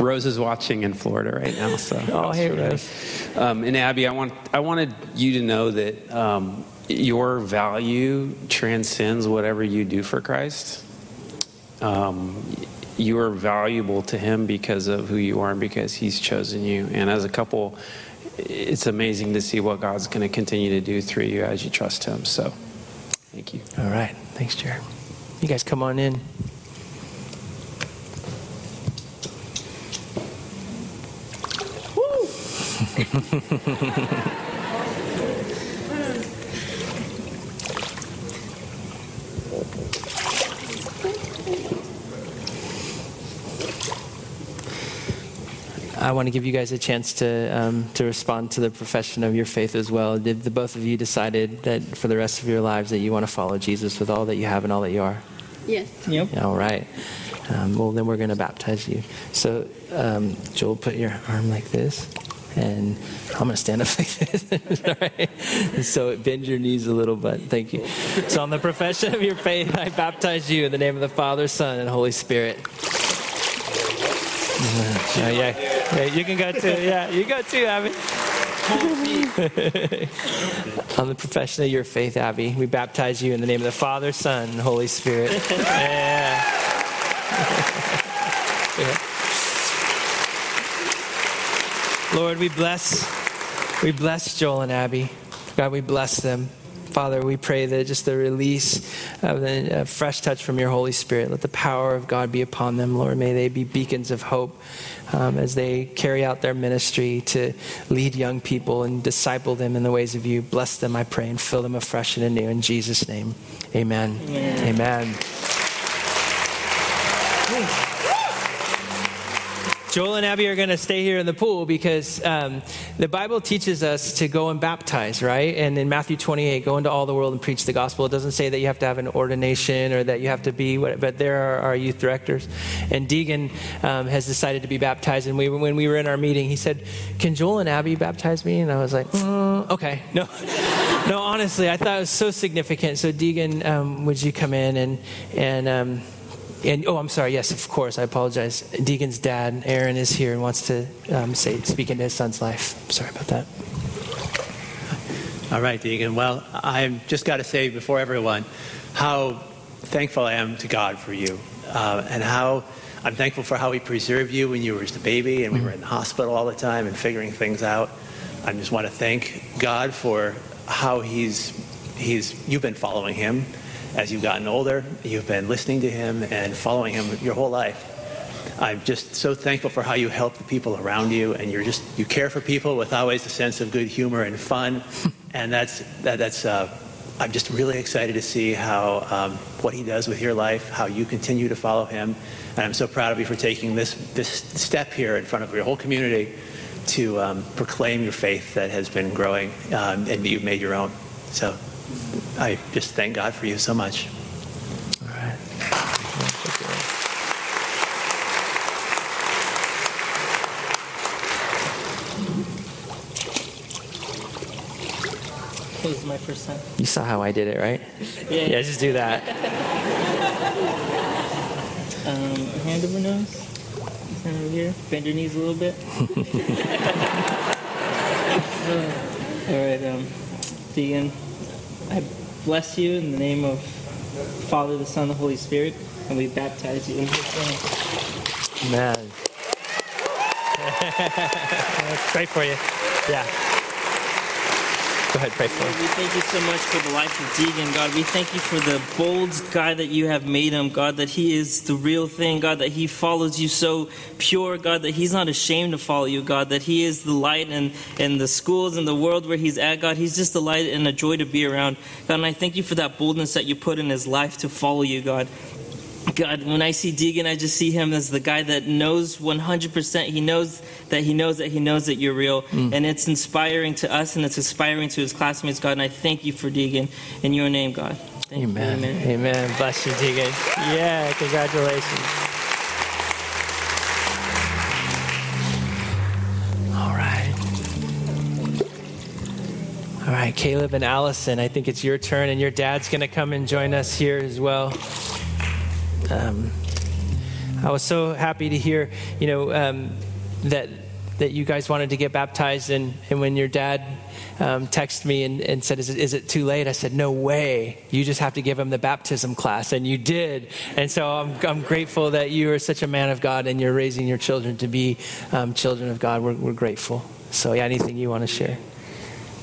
Rose is watching in Florida right now. So oh, hey Rose. Um, and Abby, I want I wanted you to know that um, your value transcends whatever you do for Christ. Um, you are valuable to Him because of who you are and because He's chosen you. And as a couple, it's amazing to see what God's going to continue to do through you as you trust Him. So, thank you. All right, thanks, Jared. You guys come on in. I want to give you guys a chance to um, to respond to the profession of your faith as well. Did the both of you decided that for the rest of your lives that you want to follow Jesus with all that you have and all that you are? Yes. Yep. All right. Um, well, then we're going to baptize you. So, um, Joel, put your arm like this. And I'm going to stand up like this. So bend your knees a little bit. Thank you. So, on the profession of your faith, I baptize you in the name of the Father, Son, and Holy Spirit. Yeah, yeah, yeah. You can go too. Yeah, you go too, Abby. on the profession of your faith, Abby, we baptize you in the name of the Father, Son, and Holy Spirit. Yeah. yeah. Lord, we bless, we bless Joel and Abby. God, we bless them. Father, we pray that just the release of the fresh touch from your Holy Spirit, let the power of God be upon them, Lord. May they be beacons of hope um, as they carry out their ministry to lead young people and disciple them in the ways of you. Bless them, I pray, and fill them afresh and anew. In Jesus' name, amen. Amen. amen. Joel and Abby are going to stay here in the pool because um, the Bible teaches us to go and baptize, right? And in Matthew 28, go into all the world and preach the gospel. It doesn't say that you have to have an ordination or that you have to be, but there are our youth directors. And Deegan um, has decided to be baptized. And we, when we were in our meeting, he said, Can Joel and Abby baptize me? And I was like, mm, Okay, no. no, honestly, I thought it was so significant. So, Deegan, um, would you come in and, and, um, and oh, I'm sorry. Yes, of course. I apologize. Deegan's dad, Aaron, is here and wants to um, say speak into his son's life. Sorry about that. All right, Deegan. Well, I've just got to say before everyone how thankful I am to God for you, uh, and how I'm thankful for how He preserved you when you were just a baby and we were in the hospital all the time and figuring things out. I just want to thank God for how He's He's you've been following Him as you've gotten older, you've been listening to him and following him your whole life. I'm just so thankful for how you help the people around you, and you're just you care for people with always a sense of good humor and fun, and that's that, that's. Uh, I'm just really excited to see how um, what he does with your life, how you continue to follow him, and I'm so proud of you for taking this this step here in front of your whole community to um, proclaim your faith that has been growing um, and you've made your own. So I just thank God for you so much. All right. This is my first time. You saw how I did it, right? Yeah. Yeah, just do that. Um, hand over nose. Hand over here. Bend your knees a little bit. Uh, all right, um, Deegan. I bless you in the name of Father, the Son, the Holy Spirit, and we baptize you in His name. Man. Let's pray for you. Yeah. Go ahead, pray for him. we thank you so much for the life of Deegan, God. We thank you for the bold guy that you have made him, God, that he is the real thing, God, that he follows you so pure, God, that he's not ashamed to follow you, God, that he is the light in, in the schools and the world where he's at, God. He's just a light and a joy to be around, God. And I thank you for that boldness that you put in his life to follow you, God. God, when I see Deegan, I just see him as the guy that knows 100%. He knows that he knows that he knows that you're real. Mm. And it's inspiring to us and it's inspiring to his classmates, God. And I thank you for Deegan in your name, God. Thank Amen. you. Amen. Amen. Bless you, Deegan. Yeah, congratulations. All right. All right, Caleb and Allison, I think it's your turn, and your dad's going to come and join us here as well. Um, I was so happy to hear, you know, um, that that you guys wanted to get baptized, and, and when your dad um, texted me and, and said, is it, "Is it too late?" I said, "No way! You just have to give him the baptism class," and you did. And so I'm I'm grateful that you are such a man of God, and you're raising your children to be um, children of God. We're, we're grateful. So yeah, anything you want to share?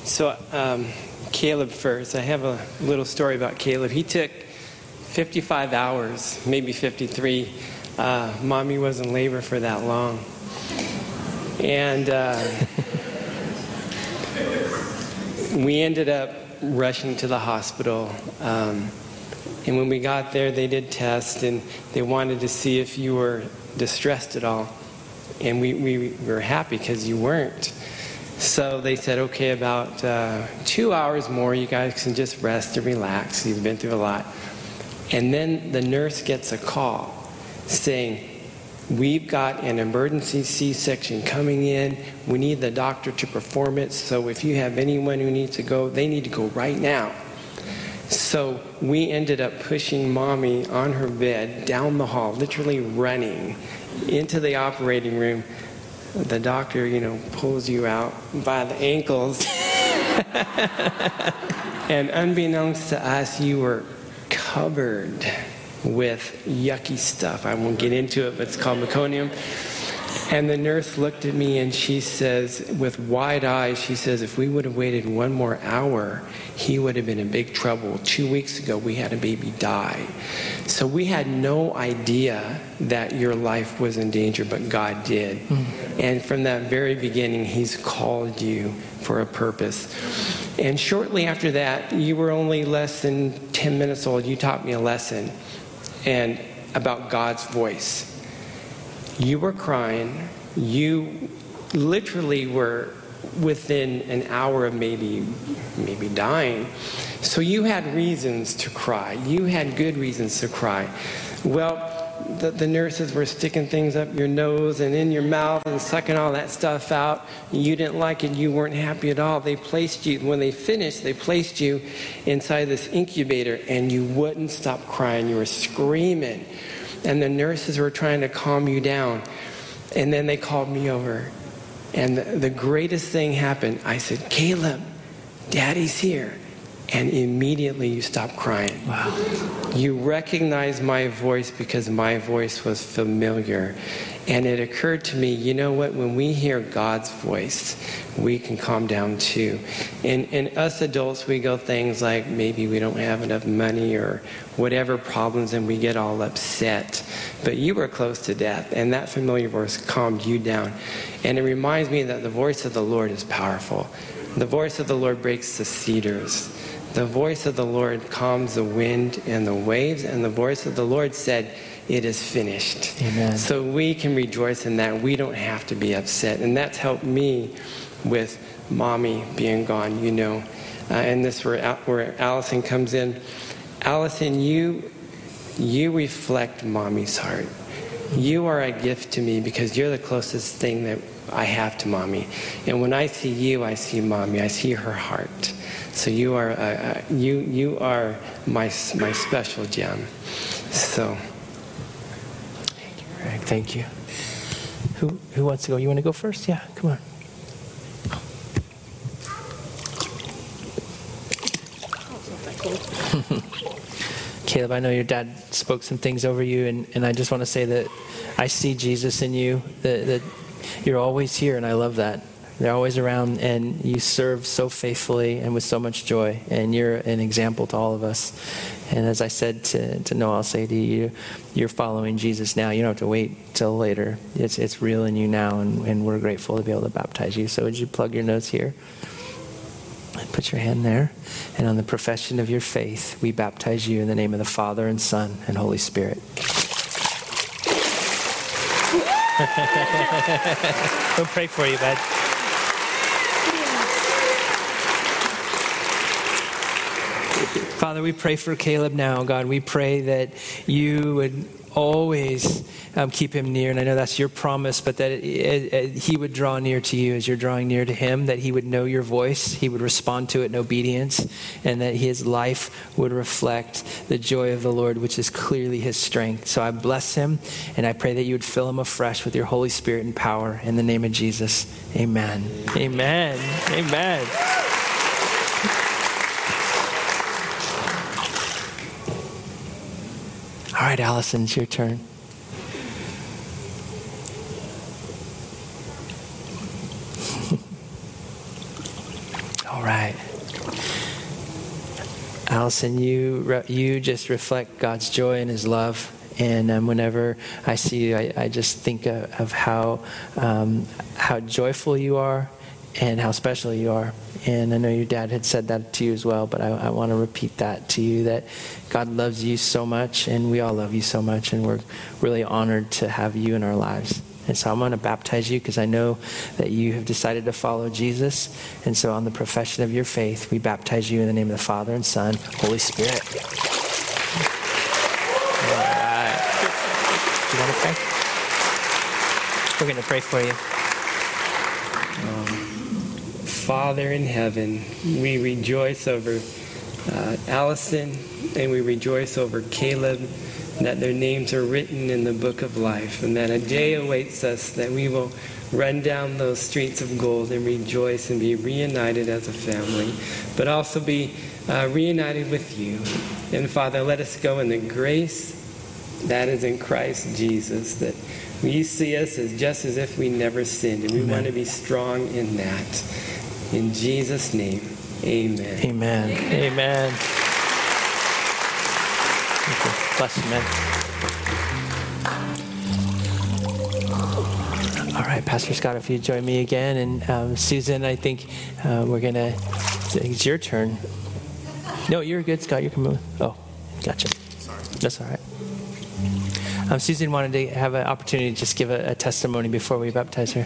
So, um, Caleb first. I have a little story about Caleb. He took 55 hours, maybe 53. Uh, mommy was in labor for that long. And uh, we ended up rushing to the hospital. Um, and when we got there, they did tests and they wanted to see if you were distressed at all. And we, we were happy because you weren't. So they said, okay, about uh, two hours more, you guys can just rest and relax. You've been through a lot. And then the nurse gets a call saying, We've got an emergency C section coming in. We need the doctor to perform it. So if you have anyone who needs to go, they need to go right now. So we ended up pushing mommy on her bed down the hall, literally running into the operating room. The doctor, you know, pulls you out by the ankles. and unbeknownst to us, you were covered with yucky stuff. I won't get into it, but it's called meconium. And the nurse looked at me and she says, with wide eyes, she says, if we would have waited one more hour, he would have been in big trouble. Two weeks ago, we had a baby die. So we had no idea that your life was in danger, but God did. Mm-hmm. And from that very beginning, he's called you for a purpose. And shortly after that, you were only less than 10 minutes old. You taught me a lesson and about God's voice. You were crying. You literally were within an hour of maybe maybe dying. So you had reasons to cry. You had good reasons to cry. Well, the, the, nurses were sticking things up your nose and in your mouth and sucking all that stuff out. And you didn't like it. You weren't happy at all. They placed you, when they finished, they placed you inside this incubator and you wouldn't stop crying. You were screaming. And the nurses were trying to calm you down. And then they called me over. And the, the greatest thing happened. I said, Caleb, daddy's here. And immediately you stop crying. Wow. You recognize my voice because my voice was familiar. And it occurred to me, you know what? When we hear God's voice, we can calm down too. And, and us adults, we go things like maybe we don't have enough money or whatever problems and we get all upset. But you were close to death, and that familiar voice calmed you down. And it reminds me that the voice of the Lord is powerful. The voice of the Lord breaks the cedars. The voice of the Lord calms the wind and the waves, and the voice of the Lord said, It is finished. Amen. So we can rejoice in that. We don't have to be upset. And that's helped me with mommy being gone, you know. Uh, and this where, where Allison comes in. Allison, you, you reflect mommy's heart. You are a gift to me because you're the closest thing that I have to mommy. And when I see you, I see mommy. I see her heart. So you are, uh, uh, you, you are my, my special gem. So. Greg, thank you. Who, who wants to go? You want to go first? Yeah, come on. Caleb, I know your dad spoke some things over you, and, and I just want to say that I see Jesus in you, that, that you're always here, and I love that. They're always around, and you serve so faithfully and with so much joy, and you're an example to all of us. And as I said to, to Noah, I'll say to you, you're following Jesus now. You don't have to wait till later. It's, it's real in you now, and, and we're grateful to be able to baptize you. So would you plug your notes here? And put your hand there. And on the profession of your faith, we baptize you in the name of the Father and Son and Holy Spirit. we'll pray for you, bud. Father, we pray for Caleb now, God. We pray that you would always um, keep him near. And I know that's your promise, but that it, it, it, he would draw near to you as you're drawing near to him, that he would know your voice, he would respond to it in obedience, and that his life would reflect the joy of the Lord, which is clearly his strength. So I bless him, and I pray that you would fill him afresh with your Holy Spirit and power. In the name of Jesus, amen. Amen. Amen. All right, Allison, it's your turn. All right. Allison, you, you just reflect God's joy and His love. And um, whenever I see you, I, I just think of, of how, um, how joyful you are and how special you are. And I know your dad had said that to you as well, but I, I want to repeat that to you that God loves you so much, and we all love you so much, and we're really honored to have you in our lives. And so I'm going to baptize you because I know that you have decided to follow Jesus. And so, on the profession of your faith, we baptize you in the name of the Father and Son, Holy Spirit. All right. You want to pray? We're going to pray for you. Um, Father in heaven, we rejoice over uh, Allison and we rejoice over Caleb that their names are written in the book of life and that a day awaits us that we will run down those streets of gold and rejoice and be reunited as a family, but also be uh, reunited with you. And Father, let us go in the grace that is in Christ Jesus, that you see us as just as if we never sinned, and we Amen. want to be strong in that. In Jesus' name, amen. Amen. Amen. Thank. Bless you, man. All right, Pastor Scott, if you join me again, and um, Susan, I think uh, we're gonna. It's your turn. No, you're good, Scott. You're coming. Oh, gotcha. Sorry. That's all right. Um, Susan wanted to have an opportunity to just give a, a testimony before we baptize her.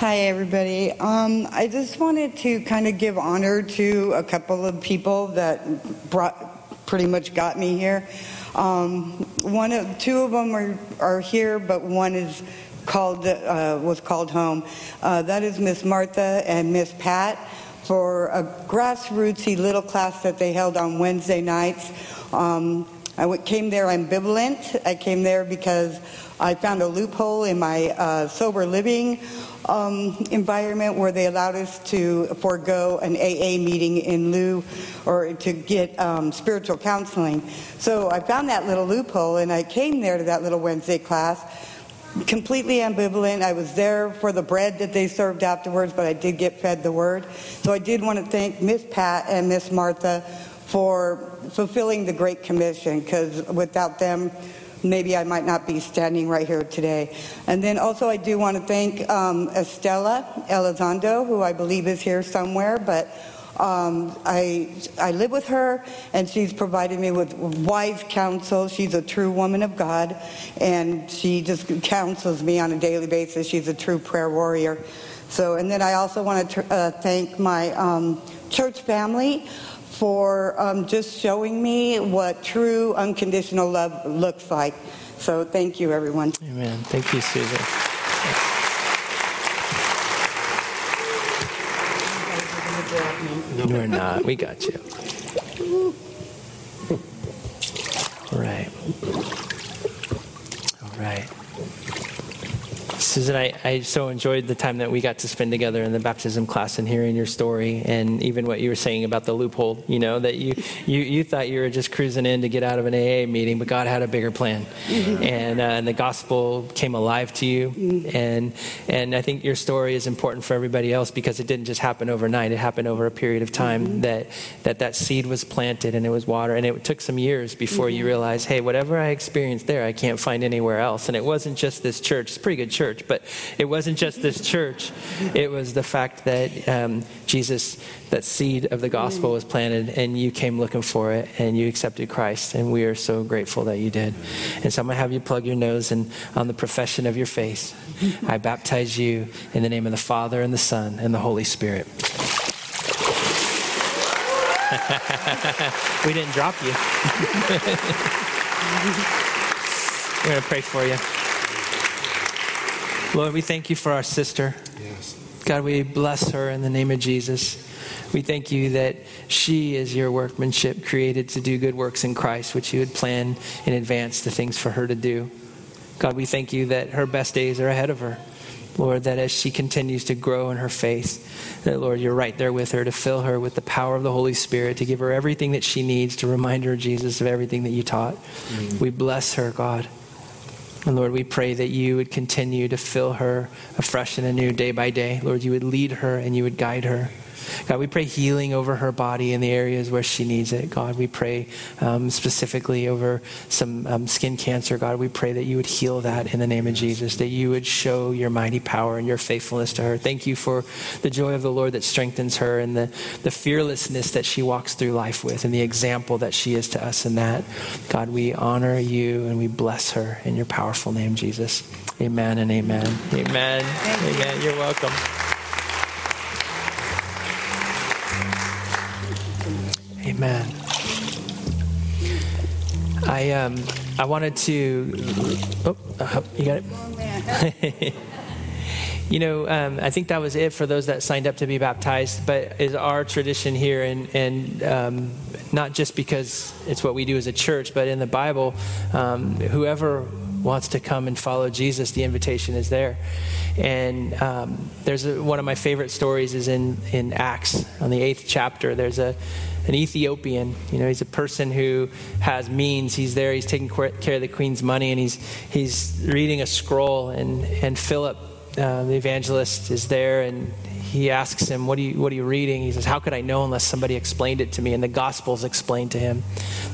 Hi, everybody. Um, I just wanted to kind of give honor to a couple of people that brought, pretty much got me here. Um, one of, two of them are, are here, but one is called, uh, was called home. Uh, that is Miss Martha and Miss Pat for a grassrootsy little class that they held on Wednesday nights. Um, I came there ambivalent. I came there because I found a loophole in my uh, sober living um, environment where they allowed us to forego an AA meeting in lieu or to get um, spiritual counseling. So I found that little loophole and I came there to that little Wednesday class completely ambivalent. I was there for the bread that they served afterwards, but I did get fed the word. So I did want to thank Miss Pat and Miss Martha for fulfilling the Great Commission, because without them, maybe I might not be standing right here today. And then also, I do want to thank um, Estella Elizondo, who I believe is here somewhere, but um, I, I live with her, and she's provided me with wise counsel. She's a true woman of God, and she just counsels me on a daily basis. She's a true prayer warrior. So, and then I also want to uh, thank my um, church family for um, just showing me what true unconditional love looks like. So, thank you, everyone. Amen. Thank you, Susan. We're not. We got you. All right. All right. Susan, I, I so enjoyed the time that we got to spend together in the baptism class and hearing your story and even what you were saying about the loophole, you know, that you, you, you thought you were just cruising in to get out of an AA meeting, but God had a bigger plan. Mm-hmm. And, uh, and the gospel came alive to you. Mm-hmm. And, and I think your story is important for everybody else because it didn't just happen overnight. It happened over a period of time mm-hmm. that, that that seed was planted and it was water. And it took some years before you realized, hey, whatever I experienced there, I can't find anywhere else. And it wasn't just this church. It's a pretty good church church, but it wasn't just this church. It was the fact that um, Jesus, that seed of the gospel was planted, and you came looking for it, and you accepted Christ, and we are so grateful that you did. And so I'm going to have you plug your nose and on the profession of your faith. I baptize you in the name of the Father, and the Son, and the Holy Spirit. we didn't drop you. We're going to pray for you. Lord, we thank you for our sister. Yes. God, we bless her in the name of Jesus. We thank you that she is your workmanship created to do good works in Christ, which you had planned in advance the things for her to do. God, we thank you that her best days are ahead of her. Lord, that as she continues to grow in her faith, that, Lord, you're right there with her to fill her with the power of the Holy Spirit, to give her everything that she needs to remind her, Jesus, of everything that you taught. Mm-hmm. We bless her, God. And Lord, we pray that you would continue to fill her afresh and anew day by day. Lord, you would lead her and you would guide her. God, we pray healing over her body in the areas where she needs it. God, we pray um, specifically over some um, skin cancer. God, we pray that you would heal that in the name of Jesus, that you would show your mighty power and your faithfulness to her. Thank you for the joy of the Lord that strengthens her and the, the fearlessness that she walks through life with and the example that she is to us in that. God, we honor you and we bless her in your powerful name, Jesus. Amen and amen. Amen. Amen. You're welcome. Amen. I um I wanted to. Oh, uh, you got it. you know, um, I think that was it for those that signed up to be baptized. But is our tradition here, and and um, not just because it's what we do as a church, but in the Bible, um, whoever wants to come and follow Jesus, the invitation is there. And um, there's a, one of my favorite stories is in in Acts on the eighth chapter. There's a an Ethiopian. You know, he's a person who has means. He's there. He's taking care of the queen's money, and he's he's reading a scroll. And and Philip, uh, the evangelist, is there, and he asks him, "What are you What are you reading?" He says, "How could I know unless somebody explained it to me?" And the Gospels explained to him,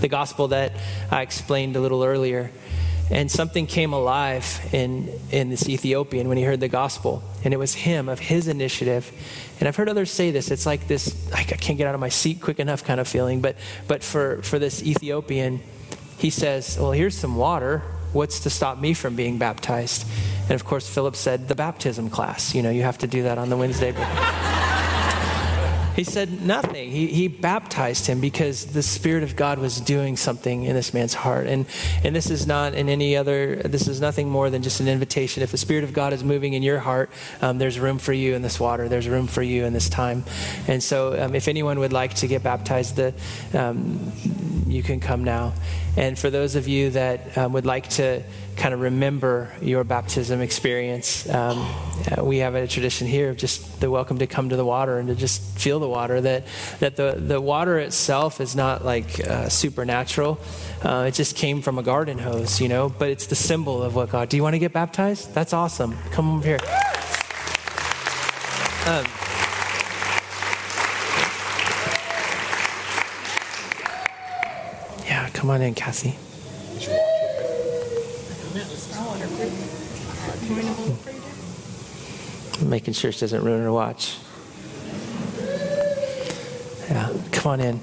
the gospel that I explained a little earlier. And something came alive in, in this Ethiopian when he heard the gospel. And it was him, of his initiative. And I've heard others say this. It's like this, like I can't get out of my seat quick enough kind of feeling. But, but for, for this Ethiopian, he says, Well, here's some water. What's to stop me from being baptized? And of course, Philip said, The baptism class. You know, you have to do that on the Wednesday. He said nothing. He, he baptized him because the Spirit of God was doing something in this man's heart. And, and this is not in any other, this is nothing more than just an invitation. If the Spirit of God is moving in your heart, um, there's room for you in this water. There's room for you in this time. And so um, if anyone would like to get baptized, the, um, you can come now. And for those of you that um, would like to kind of remember your baptism experience, um, uh, we have a tradition here of just the welcome to come to the water and to just feel the water. That, that the, the water itself is not like uh, supernatural. Uh, it just came from a garden hose, you know, but it's the symbol of what God. Do you want to get baptized? That's awesome. Come over here. Um, yeah, come on in, Cassie. Making sure she doesn't ruin her watch. Yeah, come on in.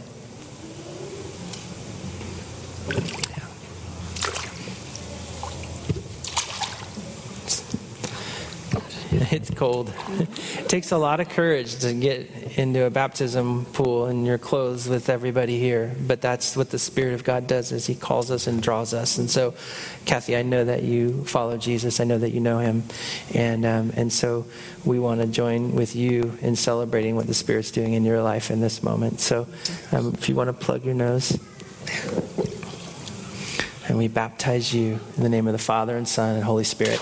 Yeah. It's cold. It takes a lot of courage to get into a baptism pool in your clothes with everybody here, but that's what the Spirit of God does is He calls us and draws us. And so, Kathy, I know that you follow Jesus. I know that you know Him, and um, and so we want to join with you in celebrating what the Spirit's doing in your life in this moment. So, um, if you want to plug your nose. And we baptize you in the name of the Father and Son and Holy Spirit.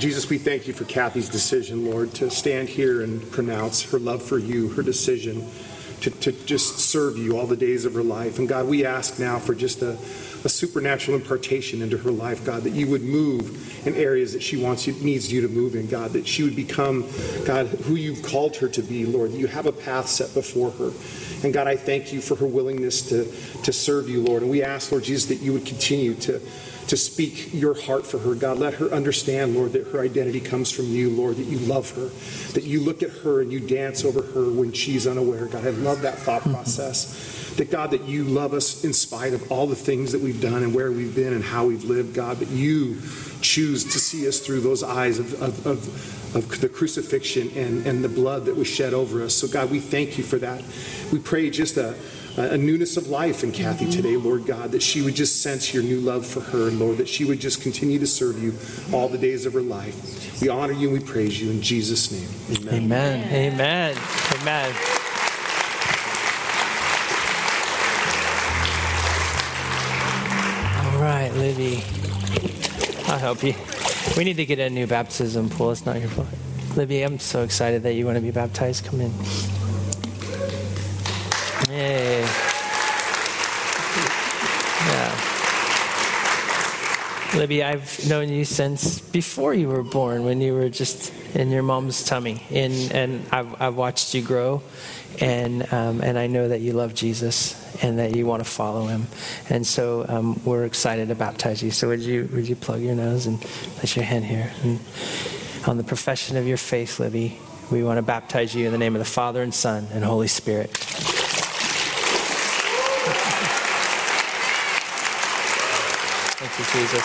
Jesus, we thank you for Kathy's decision, Lord, to stand here and pronounce her love for you, her decision to, to just serve you all the days of her life. And God, we ask now for just a, a supernatural impartation into her life, God, that you would move in areas that she wants you, needs you to move in, God, that she would become, God, who you've called her to be, Lord. You have a path set before her. And God, I thank you for her willingness to, to serve you, Lord. And we ask, Lord Jesus, that you would continue to to speak your heart for her. God, let her understand, Lord, that her identity comes from you, Lord, that you love her, that you look at her and you dance over her when she's unaware. God, I love that thought mm-hmm. process. That God, that you love us in spite of all the things that we've done and where we've been and how we've lived, God, that you choose to see us through those eyes of, of, of, of the crucifixion and, and the blood that was shed over us. So, God, we thank you for that. We pray just a a newness of life in Kathy mm-hmm. today, Lord God, that she would just sense your new love for her, and Lord, that she would just continue to serve you all the days of her life. We honor you and we praise you in Jesus' name. Amen. Amen. Amen. Amen. All right, Libby. I'll help you. We need to get a new baptism pool. It's not your fault. Libby, I'm so excited that you want to be baptized. Come in. Yay. Yeah. Libby, I've known you since before you were born, when you were just in your mom's tummy. And, and I've, I've watched you grow, and, um, and I know that you love Jesus and that you want to follow him. And so um, we're excited to baptize you. So would you, would you plug your nose and place your hand here? And on the profession of your faith, Libby, we want to baptize you in the name of the Father and Son and Holy Spirit. You, Jesus.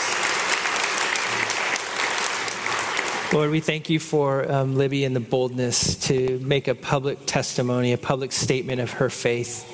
Lord, we thank you for um, Libby and the boldness to make a public testimony, a public statement of her faith.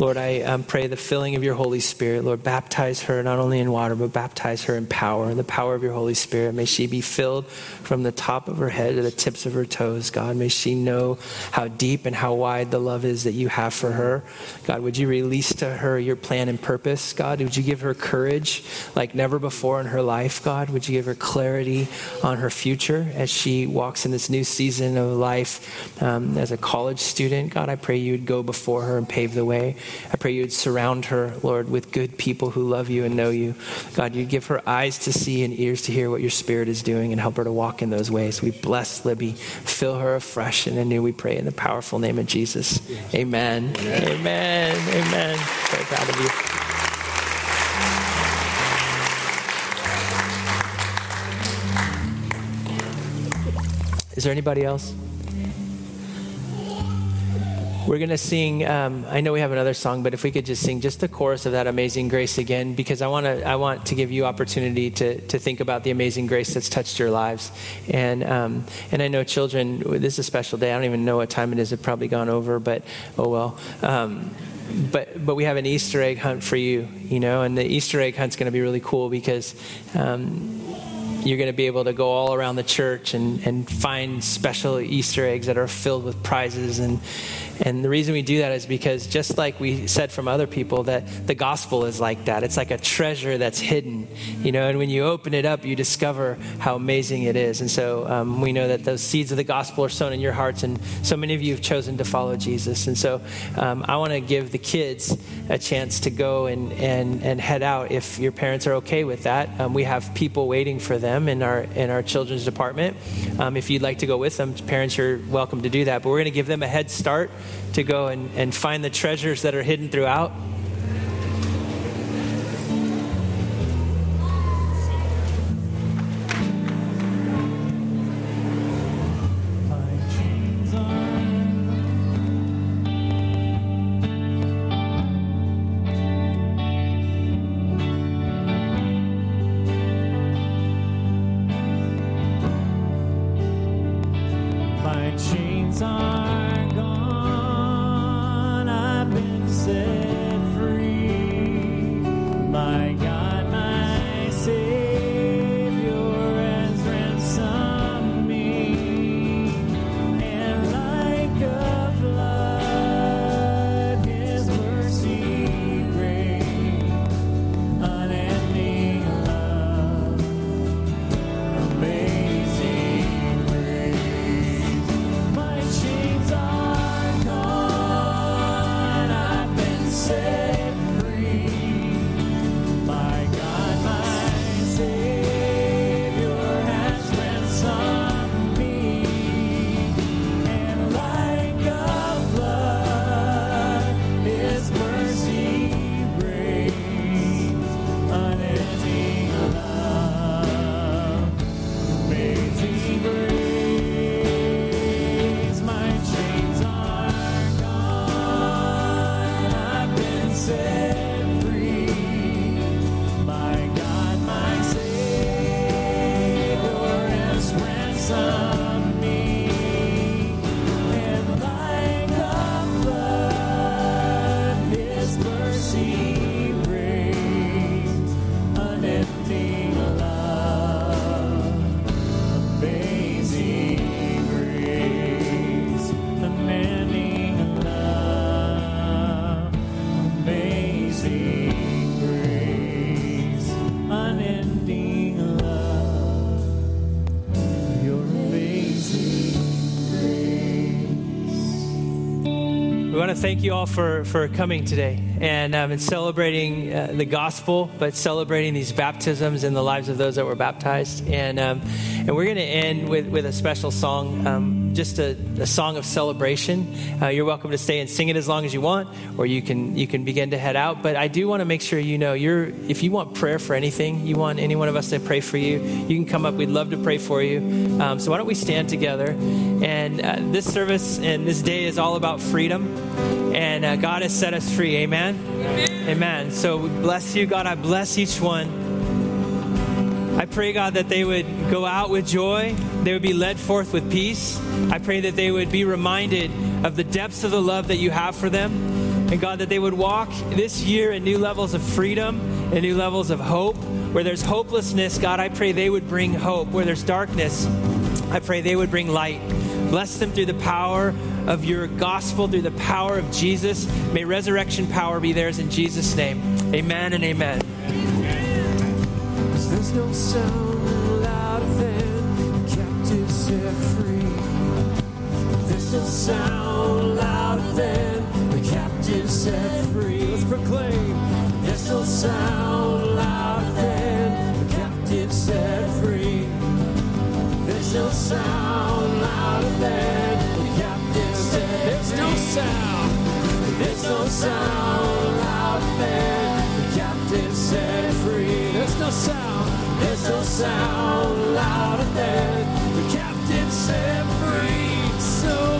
Lord, I um, pray the filling of your Holy Spirit. Lord, baptize her not only in water, but baptize her in power, in the power of your Holy Spirit. May she be filled from the top of her head to the tips of her toes, God. May she know how deep and how wide the love is that you have for her. God, would you release to her your plan and purpose, God? Would you give her courage like never before in her life, God? Would you give her clarity on her future as she walks in this new season of life um, as a college student? God, I pray you would go before her and pave the way. I pray you would surround her, Lord, with good people who love you and know you. God, you'd give her eyes to see and ears to hear what your spirit is doing and help her to walk in those ways. We bless Libby, fill her afresh and anew, we pray in the powerful name of Jesus. Amen. Amen. Amen. Amen. Very proud of you. Is there anybody else? We're going to sing. Um, I know we have another song, but if we could just sing just the chorus of that Amazing Grace again, because I want to. I want to give you opportunity to to think about the amazing grace that's touched your lives. And um, and I know children. This is a special day. I don't even know what time it is. It's probably gone over, but oh well. Um, but but we have an Easter egg hunt for you, you know, and the Easter egg hunt's going to be really cool because um, you're going to be able to go all around the church and, and find special Easter eggs that are filled with prizes. And, and the reason we do that is because, just like we said from other people, that the gospel is like that. It's like a treasure that's hidden, you know, and when you open it up, you discover how amazing it is. And so um, we know that those seeds of the gospel are sown in your hearts, and so many of you have chosen to follow Jesus. And so um, I want to give the kids a chance to go and, and, and head out if your parents are okay with that. Um, we have people waiting for them in our in our children's department. Um, if you'd like to go with them, parents are welcome to do that. But we're going to give them a head start to go and, and find the treasures that are hidden throughout. To thank you all for, for coming today and, um, and celebrating uh, the gospel, but celebrating these baptisms in the lives of those that were baptized. And, um, and we're going to end with, with a special song. Um, just a, a song of celebration. Uh, you're welcome to stay and sing it as long as you want, or you can you can begin to head out. But I do want to make sure you know you're if you want prayer for anything, you want any one of us to pray for you, you can come up. We'd love to pray for you. Um, so why don't we stand together? And uh, this service and this day is all about freedom, and uh, God has set us free. Amen. Amen. Amen. So we bless you, God. I bless each one. I pray, God, that they would go out with joy. They would be led forth with peace. I pray that they would be reminded of the depths of the love that you have for them. And God, that they would walk this year in new levels of freedom and new levels of hope. Where there's hopelessness, God, I pray they would bring hope. Where there's darkness, I pray they would bring light. Bless them through the power of your gospel, through the power of Jesus. May resurrection power be theirs in Jesus' name. Amen and amen no sound louder than set free. There's no sound louder than the set free. Let's proclaim. There's no sound louder than the set free. There's no sound louder than sound. There's no sound louder than the captive set free. There's no sound. There's no sound louder than the captain set free. So